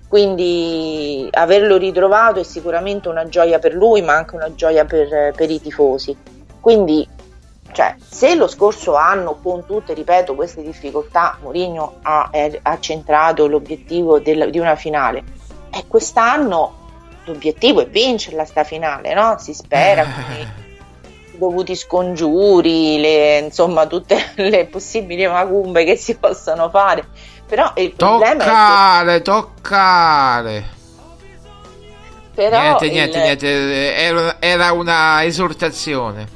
Quindi averlo ritrovato è sicuramente una gioia per lui, ma anche una gioia per, per i tifosi. Quindi, cioè, se lo scorso anno, con tutte, ripeto, queste difficoltà, Mourinho ha, ha centrato l'obiettivo del- di una finale, e quest'anno l'obiettivo è vincerla sta finale, no? Si spera con i dovuti scongiuri, le- insomma, tutte le possibili macumbe che si possono fare. Però il problema è che Toccare, toccare. però niente, il- niente, niente. Era, era una esortazione.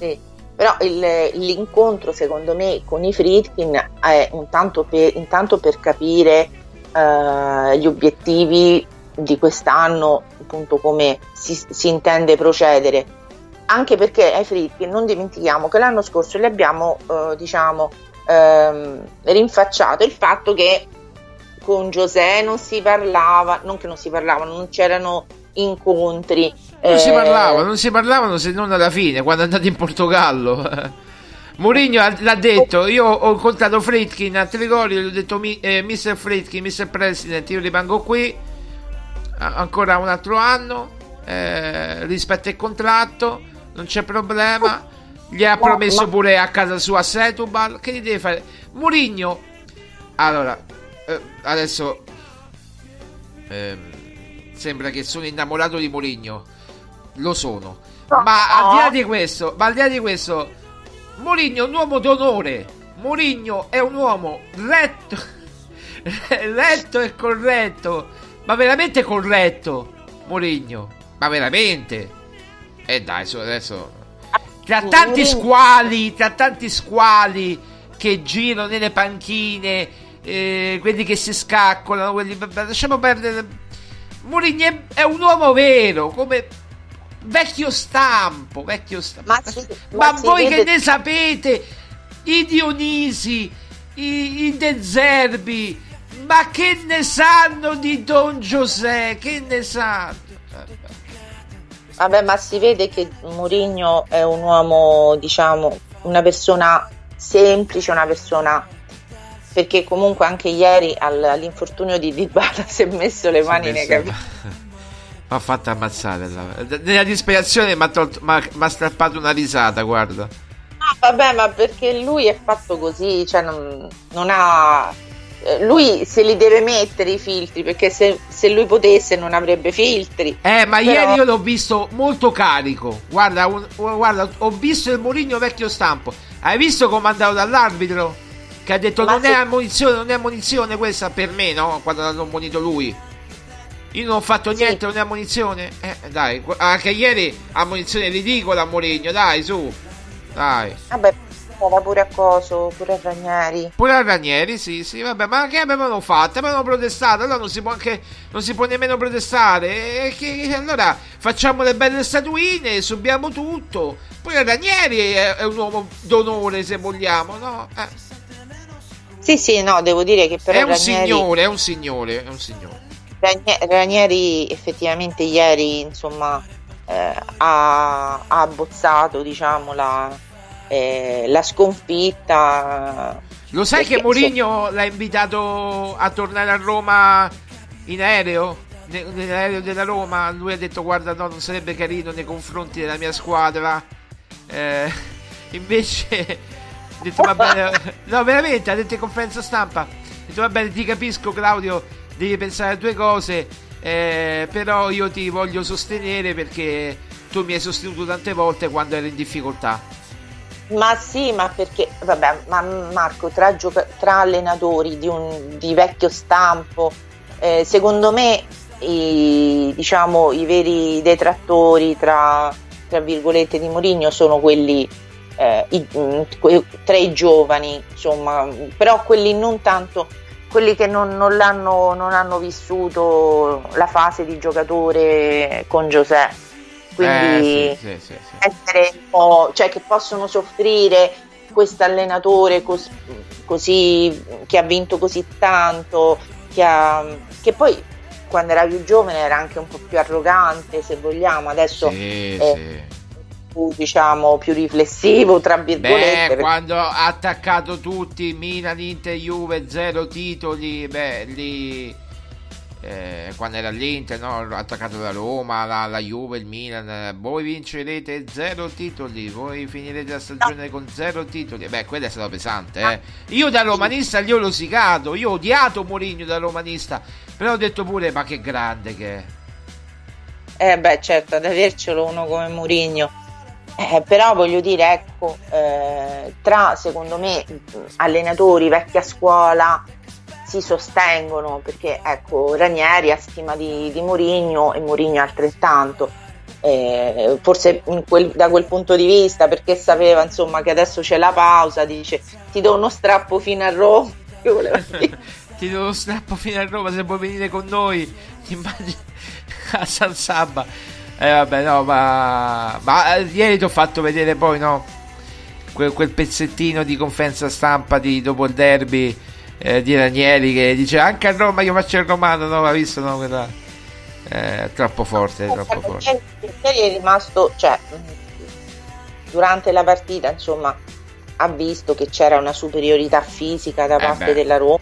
Sì, però il- l'incontro secondo me con i Fritkin è un tanto per, intanto per capire eh, gli obiettivi di quest'anno, appunto come si, si intende procedere. Anche perché ai Fritkin non dimentichiamo che l'anno scorso li abbiamo eh, diciamo ehm, rinfacciato il fatto che con Giuseppe non si parlava, non che non si parlava, non c'erano incontri. Non si eh, parlavano, non si parlavano se non alla fine, quando è andato in Portogallo. Mourinho ha- l'ha detto, io ho incontrato Fritkin a Trigoria, gli ho detto "Mi- eh, Mr. Fritkin, Mr. President, io rimango qui ancora un altro anno, eh, rispetto il contratto, non c'è problema. Gli ha promesso pure a casa sua Setubal, che gli deve fare? Mourinho, allora, eh, adesso ehm, sembra che sono innamorato di Mourinho, lo sono. Ma al di là di questo, ma al di là di questo, Mourinho è un uomo d'onore. Mourinho è un uomo retto, retto e corretto. Ma veramente corretto, Mourinho. Ma veramente. E dai, su, adesso. Tra tanti squali, tra tanti squali che girano nelle panchine, eh, quelli che si scaccolano, quelli... lasciamo perdere. Mourinho è un uomo vero, come vecchio stampo, vecchio stampo. Ma si- Ma ma voi vede- che ne sapete? I Dionisi, i, i De Zerbi, ma che ne sanno di Don Giuseppe? Che ne sanno? Vabbè, ma si vede che Mourinho è un uomo, diciamo, una persona semplice, una persona perché comunque anche ieri al- all'infortunio di Dybala si è messo le mani nei capelli. Ha fatto ammazzare. la- Nella disperazione mi ha tolto- strappato una risata, guarda. No, vabbè, ma perché lui è fatto così, cioè non, non ha eh, lui se li deve mettere i filtri perché se, se lui potesse non avrebbe filtri. Eh, ma Però- ieri io l'ho visto molto carico. Guarda, un- guarda, ho visto il Mourinho vecchio stampo. Hai visto come è andato dall'arbitro? Che ha detto Ma non se- è ammonizione, non è ammonizione questa per me, no? Quando l'hanno ammonito lui. Io non ho fatto Sì. niente, non è ammonizione. Eh, dai, anche ieri ammonizione ridicola a Mourinho, dai, su. Dai. Vabbè, stava pure a coso, pure a Ranieri. Pure a Ranieri, sì, sì, vabbè, ma che avevano fatto? Avevano protestato, allora non si può anche, non si può nemmeno protestare. E che, allora facciamo le belle statuine, subiamo tutto. Poi Ranieri è, è un uomo d'onore, se vogliamo, no? Eh, Sì, sì, no, devo dire che però è un Ranieri, signore, è un signore, è un signore. Ranie- Ranieri effettivamente ieri, insomma, eh, ha, ha abbozzato, diciamo, la, eh, la sconfitta. Lo sai Perché, che Mourinho l'ha invitato a tornare a Roma in aereo? Ne- Nell'aereo della Roma, lui ha detto guarda no, non sarebbe carino nei confronti della mia squadra. Eh, invece detto bene, no veramente, ha detto in conferenza stampa, ha detto va bene, ti capisco Claudio, devi pensare a due cose, eh, però io ti voglio sostenere perché tu mi hai sostenuto tante volte quando ero in difficoltà. Ma sì, ma perché, vabbè, ma Marco, tra, gioca- tra allenatori di, un, di vecchio stampo, eh, secondo me i, diciamo, i veri detrattori tra, tra virgolette di Mourinho sono quelli eh, i, que- tra i giovani, insomma, però quelli non tanto quelli che non, non l'hanno, non hanno vissuto la fase di giocatore con Giuseppe quindi Eh, sì, sì, sì, essere un po', cioè che possono soffrire questo allenatore cos- così che ha vinto così tanto, che, ha- che poi quando era più giovane era anche un po' più arrogante, se vogliamo, adesso sì. Più, diciamo più riflessivo, tra virgolette. Beh, quando ha attaccato tutti, Milan, Inter, Juve, zero titoli, beh, lì... eh, quando era all'Inter, no? attaccato la Roma, la, la Juve, il Milan, eh, voi vincerete zero titoli, voi finirete la stagione con zero titoli. Beh, quello è stato pesante. Eh. Io da romanista gli ho rosicato, io ho odiato Mourinho da romanista, però ho detto pure, ma che grande che è. Eh beh, certo, ad avercelo uno come Mourinho. Eh, però voglio dire, ecco, eh, tra secondo me allenatori vecchia scuola si sostengono perché ecco Ranieri ha stima di, di Mourinho e Mourinho altrettanto. Eh, forse quel- da quel punto di vista perché sapeva insomma che adesso c'è la pausa dice ti do uno strappo fino a Roma. Ti do lo strappo fino a Roma se vuoi venire con noi. Ti immagini a San Sabba. Eh vabbè, no, ma, ma eh, ieri ti ho fatto vedere poi, no? Quel, quel pezzettino di conferenza stampa di dopo il derby eh, di Ranieri che dice anche a Roma io faccio il romano, no? Ha visto, no? Quella, eh, troppo forte, troppo forte. Ieri è rimasto, cioè, durante la partita, insomma, ha visto che c'era una superiorità fisica da Eh parte beh. della Roma,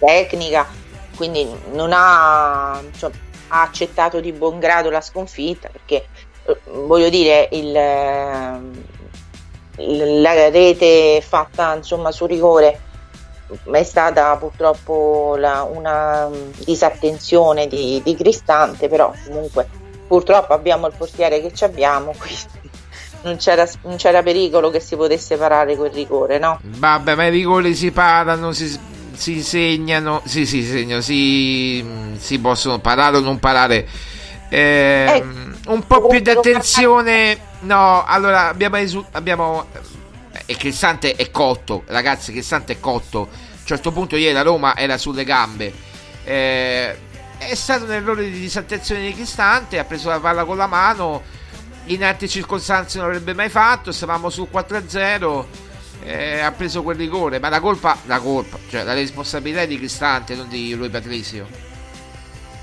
tecnica, quindi non ha, insomma, ha accettato di buon grado la sconfitta perché, eh, voglio dire, il, ehm, il- la rete fatta insomma su rigore è stata purtroppo la- una disattenzione di, di Cristante, però comunque purtroppo abbiamo il portiere che ci abbiamo, quindi non c'era, non c'era pericolo che si potesse parare quel rigore, no? Vabbè, ma i rigori si parano, si, si segnano, sì, si segnano, si, si possono parare o non parare. Ehm, un po' più di attenzione. No, allora abbiamo, esu- abbiamo e Cristante è cotto, ragazzi. Cristante è cotto. A un certo punto, ieri la Roma era sulle gambe. Eh, è stato un errore di disattenzione di Cristante. Ha preso la palla con la mano. In altre circostanze non l'avrebbe mai fatto. Stavamo sul 4-0. Eh, ha preso quel rigore. Ma la colpa, la colpa, cioè la responsabilità è di Cristante, non di lui Patrizio.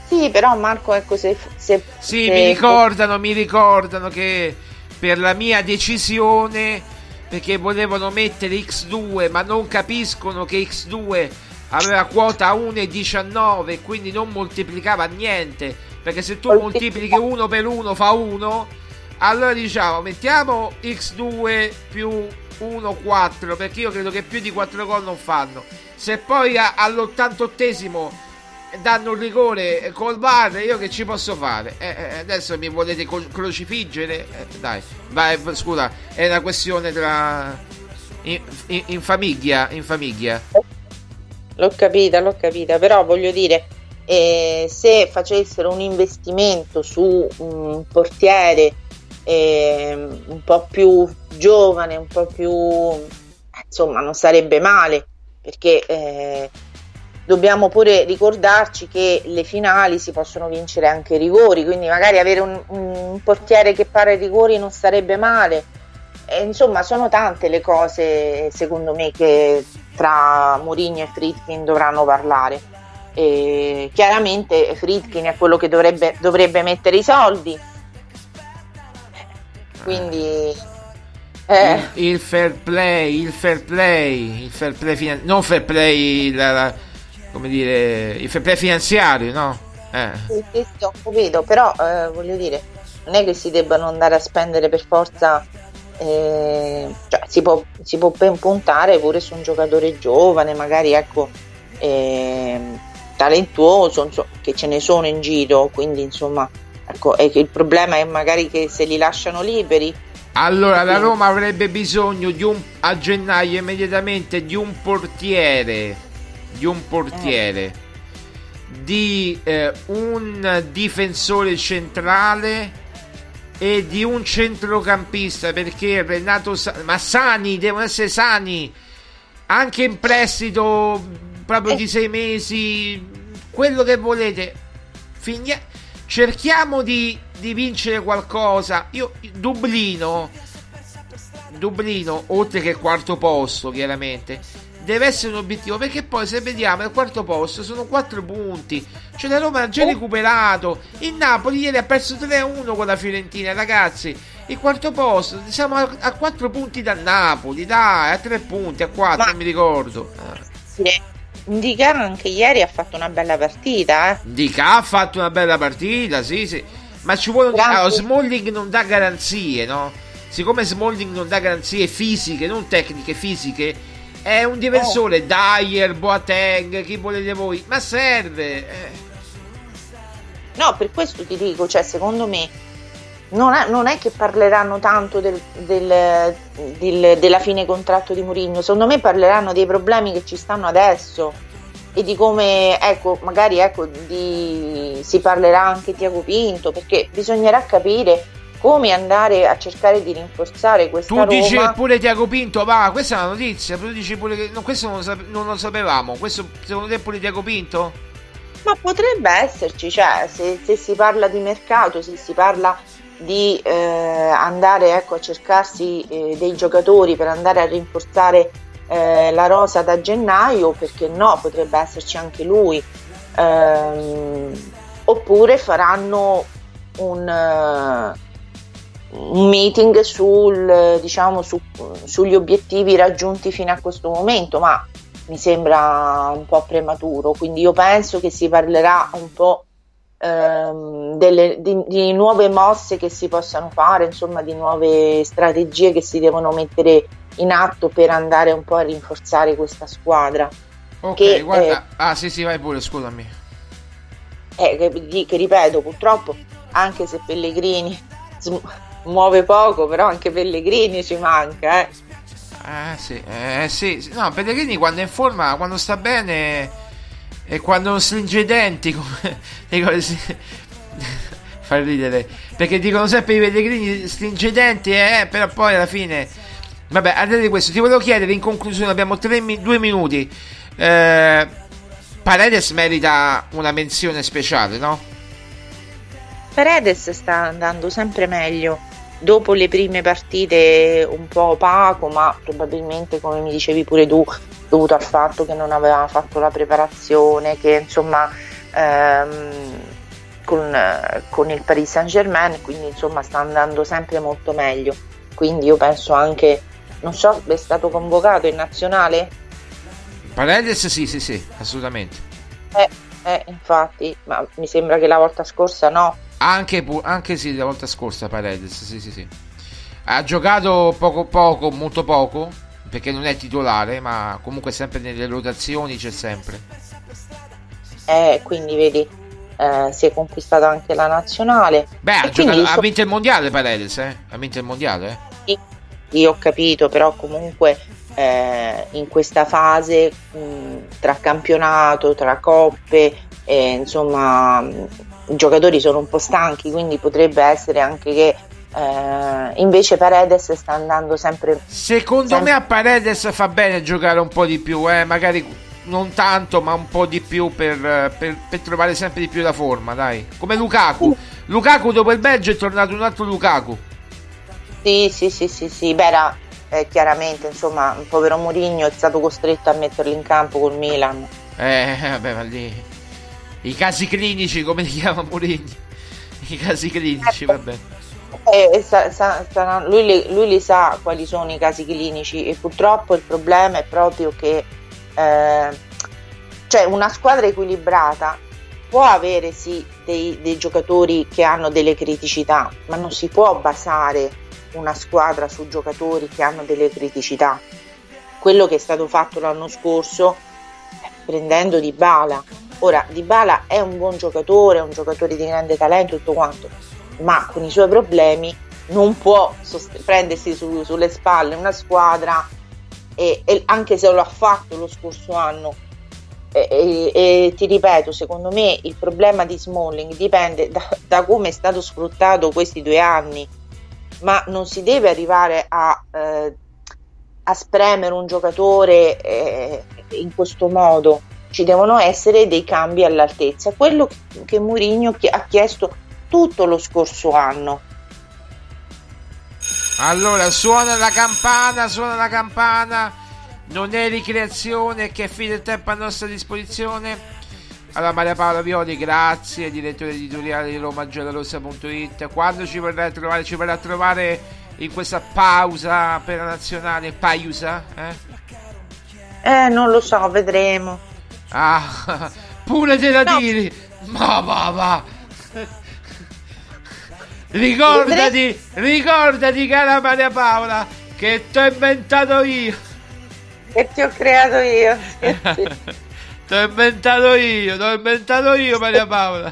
Sì, però Marco, ecco, se... se Sì, se- mi ricordano, mi ricordano che per la mia decisione, perché volevano mettere X2, ma non capiscono che X2 aveva quota 1,19, quindi non moltiplicava niente, perché se tu moltiplichi 1 per 1 fa 1, allora diciamo mettiamo X2 più 1, 4, perché io credo che più di 4 gol non fanno. Se poi a- all'88esimo danno un rigore col VAR, io che ci posso fare? Eh, eh, adesso mi volete co- crocifiggere? Eh, dai, vai, scusa, è una questione tra... In, in- in famiglia, in famiglia. L'ho capita, l'ho capita, però voglio dire, eh, se facessero un investimento su un portiere ehm, un po' più giovane, un po' più, insomma, non sarebbe male, perché eh, dobbiamo pure ricordarci che le finali si possono vincere anche i rigori, quindi magari avere un, un portiere che para i rigori non sarebbe male. E, insomma, sono tante le cose, secondo me, che tra Mourinho e Friedkin dovranno parlare. E chiaramente Friedkin è quello che dovrebbe, dovrebbe mettere i soldi. Quindi eh, Il, il fair play, il fair play, il fair play finan- non fair play, la- la- come dire, il fair play finanziario, no? Eh. sì, sì, sì, ho capito, però eh, voglio dire, non è che si debbano andare a spendere per forza, eh, cioè si può, si può ben puntare pure su un giocatore giovane, magari ecco, ehm, talentuoso, insomma, che ce ne sono in giro, quindi insomma, ecco, che il problema è magari che se li lasciano liberi. Allora, la Roma avrebbe bisogno di un, a gennaio immediatamente di un portiere, di un portiere, di eh, un difensore centrale e di un centrocampista perché Renato Sa- ma sani, devono essere sani, anche in prestito proprio di sei mesi, quello che volete. Figna- cerchiamo di, di vincere qualcosa. Io, Dublino, Dublino, oltre che quarto posto, chiaramente, deve essere un obiettivo perché poi se vediamo il quarto posto sono 4 punti. Cioè la Roma ha già recuperato. Il Napoli ieri ha perso 3-1 con la Fiorentina ragazzi. Il quarto posto siamo a, a 4 punti dal Napoli dai a 3 punti a 4 Ma- non mi ricordo. Sì. Indica anche ieri ha fatto una bella partita, eh. Dica ha fatto una bella partita sì sì. Ma ci vuole un... Allora, Smalling non dà garanzie no? Siccome Smalling non dà garanzie fisiche non tecniche fisiche è un difensore. Dyer, Boateng, chi volete voi? Ma serve eh. No, per questo ti dico, cioè, secondo me non è, non è che parleranno tanto del- del- del- della fine contratto di Mourinho, secondo me parleranno dei problemi che ci stanno adesso e di come, ecco, magari ecco, di, si parlerà anche Tiago Pinto, perché bisognerà capire come andare a cercare di rinforzare questa Tu Roma. dici pure Tiago Pinto, va, questa è una notizia, tu dici pure che no, questo non lo, sape- non lo sapevamo, questo secondo te è pure Tiago Pinto? Ma potrebbe esserci, cioè se, se si parla di mercato, se si parla di eh, andare ecco, a cercarsi eh, dei giocatori per andare a rinforzare eh, la rosa da gennaio, perché no, potrebbe esserci anche lui. Ehm, oppure faranno un, eh, un meeting sul, diciamo, su- sugli obiettivi raggiunti fino a questo momento, ma mi sembra un po' prematuro, quindi io penso che si parlerà un po' ehm, delle- di, di nuove mosse che si possano fare, insomma di nuove strategie che si devono mettere in atto per andare un po' a rinforzare questa squadra. Ok, Che, guarda, ah sì sì vai pure, scusami. Eh, che, che ripeto, purtroppo, anche se Pellegrini muove poco, però anche Pellegrini ci manca, eh. Eh sì, eh sì, sì. no, Pellegrini quando è in forma, quando sta bene e quando non stringe i denti, come sì. fa ridere, perché dicono sempre i Pellegrini stringe i denti, eh, però poi alla fine, vabbè, al di questo, ti volevo chiedere in conclusione, abbiamo mi- due minuti, eh, Paredes merita una menzione speciale, no? Paredes sta andando sempre meglio. Dopo le prime partite un po' opaco, ma probabilmente, come mi dicevi pure tu, dovuto al fatto che non aveva fatto la preparazione, che insomma ehm, con, con il Paris Saint Germain, quindi insomma sta andando sempre molto meglio. Quindi io penso anche, non so, è stato convocato in nazionale? Paredes sì, sì, sì, assolutamente. Eh, eh, infatti, ma mi sembra che la volta scorsa no. Anche, anche sì, la volta scorsa Paredes, sì, sì, sì. Ha giocato poco poco, molto poco, perché non è titolare, ma comunque sempre nelle rotazioni c'è sempre. Eh, quindi vedi, eh, si è conquistata anche la nazionale. Beh, ha, giocato- ha so- vinto il mondiale Paredes, eh? Ha vinto il mondiale, eh? Io ho capito, però comunque eh, in questa fase mh, tra campionato, tra coppe, eh, insomma, i giocatori sono un po' stanchi, quindi potrebbe essere anche che eh, invece Paredes sta andando sempre... Secondo sempre- me a Paredes fa bene giocare un po' di più, eh? Magari non tanto, ma un po' di più per, per- per trovare sempre di più la forma, dai. Come Lukaku. Lukaku dopo il Belgio è tornato un altro Lukaku. Sì, sì, sì, sì, sì, beh, era eh, chiaramente, insomma, il povero Mourinho è stato costretto a metterlo in campo col Milan. Eh, vabbè, ma lì. I casi clinici, come li chiama Mourinho? I casi clinici, vabbè. Eh, sa- sa- sa- lui, li, lui li sa quali sono i casi clinici e purtroppo il problema è proprio che eh, cioè una squadra equilibrata può avere sì dei, dei giocatori che hanno delle criticità, ma non si può basare una squadra su giocatori che hanno delle criticità. Quello che è stato fatto l'anno scorso eh, prendendo Di Bala. Ora, Di Bala è un buon giocatore, è un giocatore di grande talento, tutto quanto, ma con i suoi problemi non può sost- prendersi su- sulle spalle una squadra e, e anche se lo ha fatto lo scorso anno e, e- e ti ripeto secondo me il problema di Smalling dipende da, da come è stato sfruttato questi due anni ma non si deve arrivare a, eh, a spremere un giocatore eh, in questo modo ci devono essere dei cambi all'altezza quello che, Mourinho ha chiesto tutto lo scorso anno Allora, suona la campana, suona la campana. Non è ricreazione che fine del tempo a nostra disposizione. Allora, Maria Paola Violi, grazie, direttore editoriale di romagiallorossa.it. Quando ci vorrà trovare? Ci vorrà trovare in questa pausa per la nazionale? Pausa? Eh? eh non lo so vedremo Ah, pure te la tiri. Ma va va. Ricordati, ricordati cara Maria Paola che ti ho inventato io. che ti ho creato io. Ti ho inventato io, ti ho inventato io Maria Paola.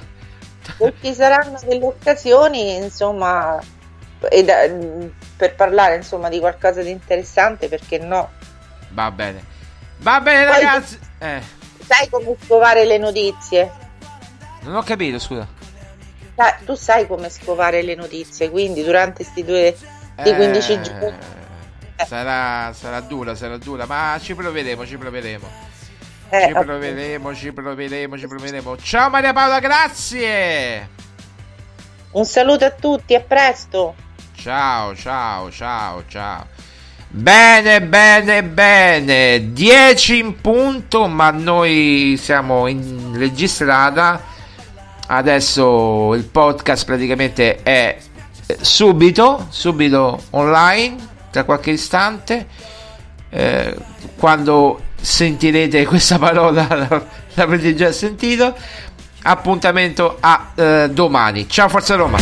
e ci saranno delle occasioni insomma da- per parlare insomma di qualcosa di interessante perché no Va bene. Va bene Poi- ragazzi. Eh, sai come scovare le notizie non ho capito, scusa. Sai- tu sai come scovare le notizie quindi durante questi due Eh, 15 giorni Sarà, sarà dura, sarà dura, ma ci proveremo, ci proveremo. eh, Ci proveremo, ci proveremo, ci proveremo. Ciao Maria Paola, grazie. un saluto a tutti a presto Ciao, ciao, ciao, ciao. Bene, bene, bene. 10 in punto, ma noi siamo in registrata. Adesso il podcast praticamente è eh, subito, subito online, tra qualche istante. Eh, quando sentirete questa parola la- l'avrete già sentito. Appuntamento a eh, domani. Ciao Forza Roma.